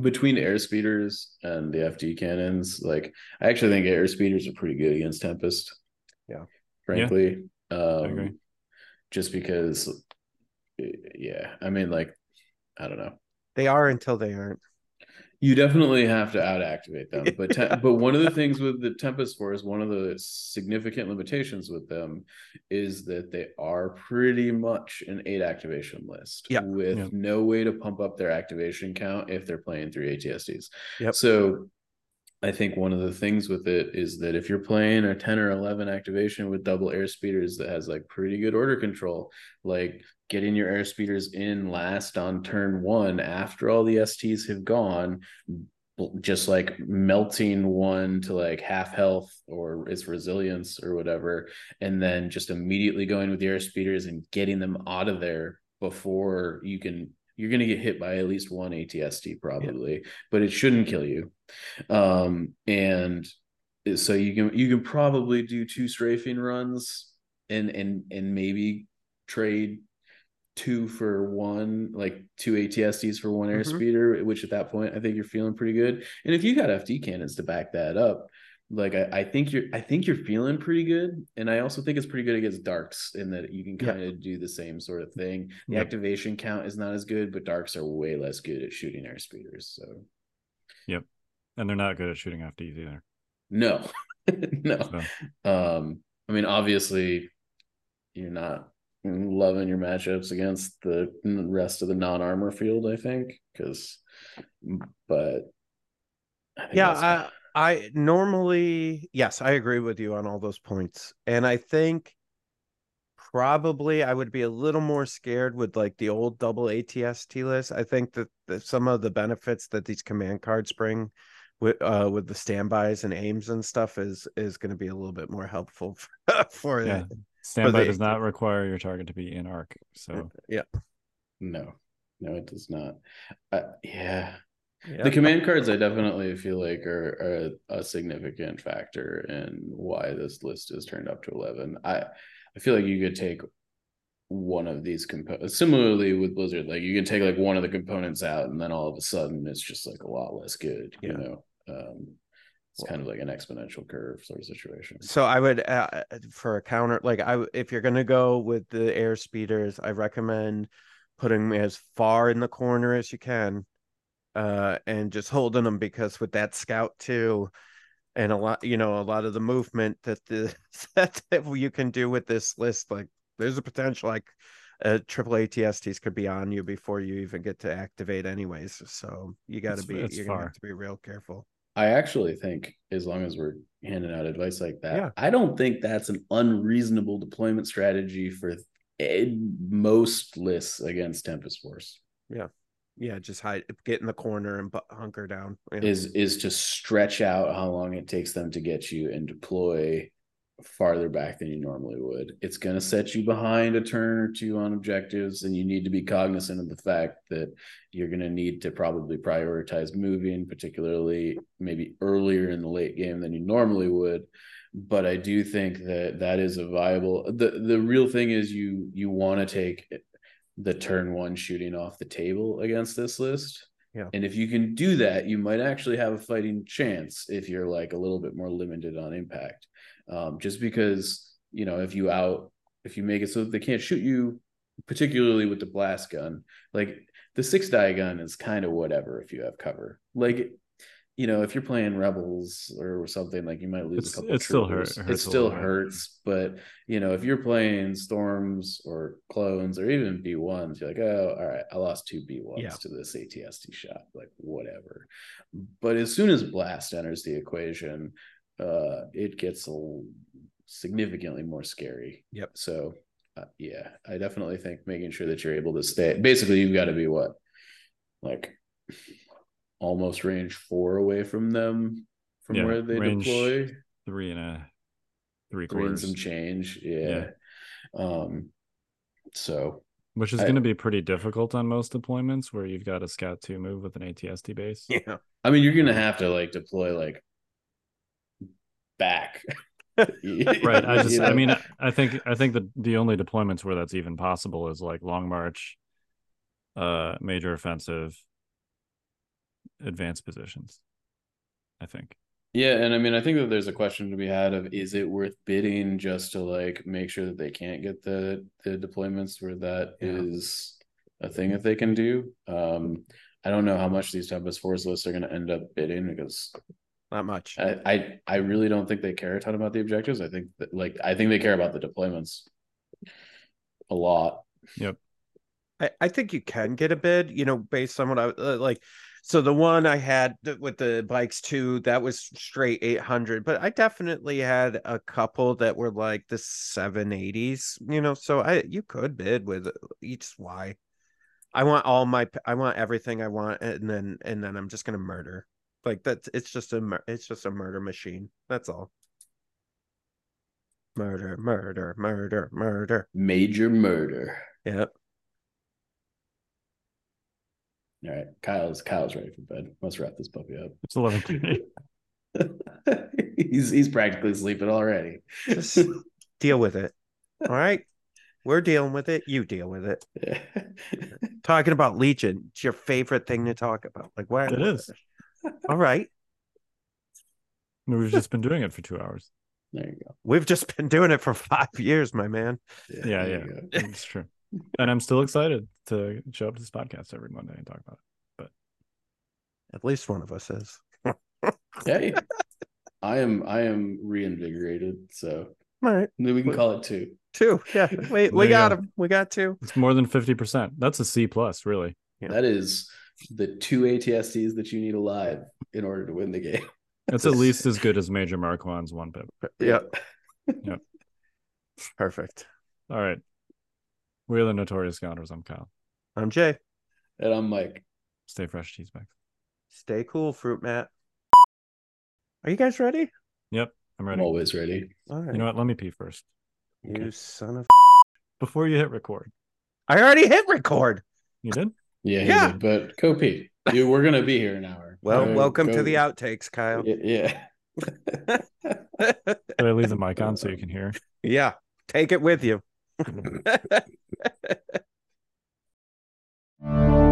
C: between air speeders and the FD cannons, like I actually think air speeders are pretty good against Tempest.
D: Yeah.
C: Frankly. Yeah. Um just because yeah, I mean like I don't know.
D: They are until they aren't.
C: You definitely have to out activate them, but te- but one of the things with the Tempest Force, one of the significant limitations with them, is that they are pretty much an eight activation list,
D: yeah.
C: with
D: yeah.
C: no way to pump up their activation count if they're playing three ATSTs.
D: Yep.
C: So I think one of the things with it is that if you're playing a 10 or 11 activation with double air speeders that has like pretty good order control, like getting your air speeders in last on turn one after all the STs have gone, just like melting one to like half health or its resilience or whatever, and then just immediately going with the air speeders and getting them out of there before you can you're going to get hit by at least one ATST probably, yeah. but it shouldn't kill you. Um, and so you can you can probably do two strafing runs and and and maybe trade two for one, like two ATSTs for one mm-hmm. airspeeder, which at that point I think you're feeling pretty good. And if you got FD cannons to back that up, like I, I think you're I think you're feeling pretty good. And I also think it's pretty good against darks in that you can kind of do the same sort of thing. The yep. activation count is not as good, but darks are way less good at shooting airspeeders. So
B: Yep. And they're not good at shooting FDs either.
C: No. no. So. Um, I mean, obviously you're not loving your matchups against the rest of the non-armor field, I think. Because but
D: I yeah, I, I normally yes, I agree with you on all those points. And I think probably I would be a little more scared with like the old double ATST list. I think that, that some of the benefits that these command cards bring with uh with the standbys and aims and stuff is is going to be a little bit more helpful for, for yeah. it.
B: Standby they, does not require your target to be in arc. So
D: yeah,
C: no, no, it does not. Uh, yeah. yeah. The command cards, I definitely feel like are, are a significant factor in why this list is turned up to eleven. I I feel like you could take one of these components. Similarly with Blizzard, like you can take like one of the components out, and then all of a sudden it's just like a lot less good. You yeah. know, um, it's kind of like an exponential curve sort of situation.
D: So I would, uh, for a counter, like I, if you're gonna go with the air speeders, I recommend putting them as far in the corner as you can, uh, and just holding them because with that scout too, and a lot, you know, a lot of the movement that the that you can do with this list, like there's a potential like uh, triple ATSTs could be on you before you even get to activate anyways. So you got to be you're gonna have to be real careful.
C: I actually think as long as we're handing out advice like that, yeah. I don't think that's an unreasonable deployment strategy for eh, most lists against Tempest Force.
D: Yeah. Yeah, just hide, get in the corner and hunker down.
C: Is is to stretch out how long it takes them to get you and deploy farther back than you normally would. It's going to set you behind a turn or two on objectives, and you need to be cognizant of the fact that you're going to need to probably prioritize moving, particularly maybe earlier in the late game than you normally would. But I do think that that is a viable. the The real thing is you you want to take the turn one shooting off the table against this list.
D: Yeah.
C: And if you can do that, you might actually have a fighting chance if you're like a little bit more limited on impact um, just because you know if you out if you make it so they can't shoot you particularly with the blast gun like the six die gun is kind of whatever if you have cover. Like you know if you're playing rebels or something like you might lose
B: it's,
C: a couple
B: it still hurts
C: it still hurts but you know if you're playing storms or clones or even b1s you're like oh all right i lost two b1s yeah. to this ATST shot like whatever. But as soon as blast enters the equation uh, it gets a, significantly more scary.
D: Yep.
C: So, uh, yeah, I definitely think making sure that you're able to stay. Basically, you've got to be what, like, almost range four away from them from yeah, where they deploy.
B: Three and a three
C: quarters. Three and some change. Yeah. yeah. Um. So.
B: Which is going to be pretty difficult on most deployments where you've got a scout two move with an ATST base.
C: Yeah. I mean, you're going to have to like deploy like back.
B: right. I just, you know? I mean, I think, I think that the only deployments where that's even possible is like Long March, uh, major offensive, advanced positions. I think.
C: Yeah, and I mean, I think that there's a question to be had of is it worth bidding just to like make sure that they can't get the the deployments where that yeah. is a thing that they can do. Um, I don't know how much these Tempest Force lists are going to end up bidding because
D: not much.
C: I, I, I really don't think they care a ton about the objectives. I think that like I think they care about the deployments a lot.
B: Yep.
D: I, I think you can get a bid, you know, based on what I uh, like. So the one I had with the bikes too, that was straight 800, but I definitely had a couple that were like the 780s, you know, so I you could bid with each Y. I want all my I want everything I want and then and then I'm just going to murder. Like that's it's just a it's just a murder machine. That's all. Murder, murder, murder, murder.
C: Major murder.
D: Yep.
C: All right, Kyle's Kyle's ready for bed. Let's wrap this puppy up.
B: It's eleven thirty.
C: he's he's practically sleeping already.
D: Just deal with it. All right. We're dealing with it. You deal with it. Talking about Legion, it's your favorite thing to talk about. Like what?
B: It is.
D: All right.
B: We've just been doing it for two hours.
C: There you go.
D: We've just been doing it for five years, my man.
B: Yeah, yeah, yeah. it's true. And I'm still excited to show up to this podcast every Monday and talk about it. But
D: at least one of us is.
C: hey, I am. I am reinvigorated. So
D: all right,
C: maybe we can call it two.
D: Two. Yeah. We we got go. him. We got two.
B: It's more than fifty percent. That's a C plus, really.
C: Yeah. That is the two ATSTs that you need alive in order to win the game.
B: That's at least as good as Major Marquand's one pip.
D: Yep.
B: Yep.
D: Perfect.
B: All right. We're the Notorious Scoundrels. I'm Kyle.
D: I'm Jay.
C: And I'm Mike.
B: Stay fresh, cheese bags.
D: Stay cool, fruit mat. Are you guys ready?
B: Yep, I'm ready.
C: I'm always ready.
B: All right. You know what? Let me pee first.
D: You son of.
B: Before you hit record.
D: I already hit record.
B: You did?
C: Yeah, yeah. Did, but Kopi, you we're gonna be here an hour.
D: Well, welcome go. to the outtakes, Kyle.
C: Yeah.
B: I leave the mic on so you can hear?
D: Yeah, take it with you.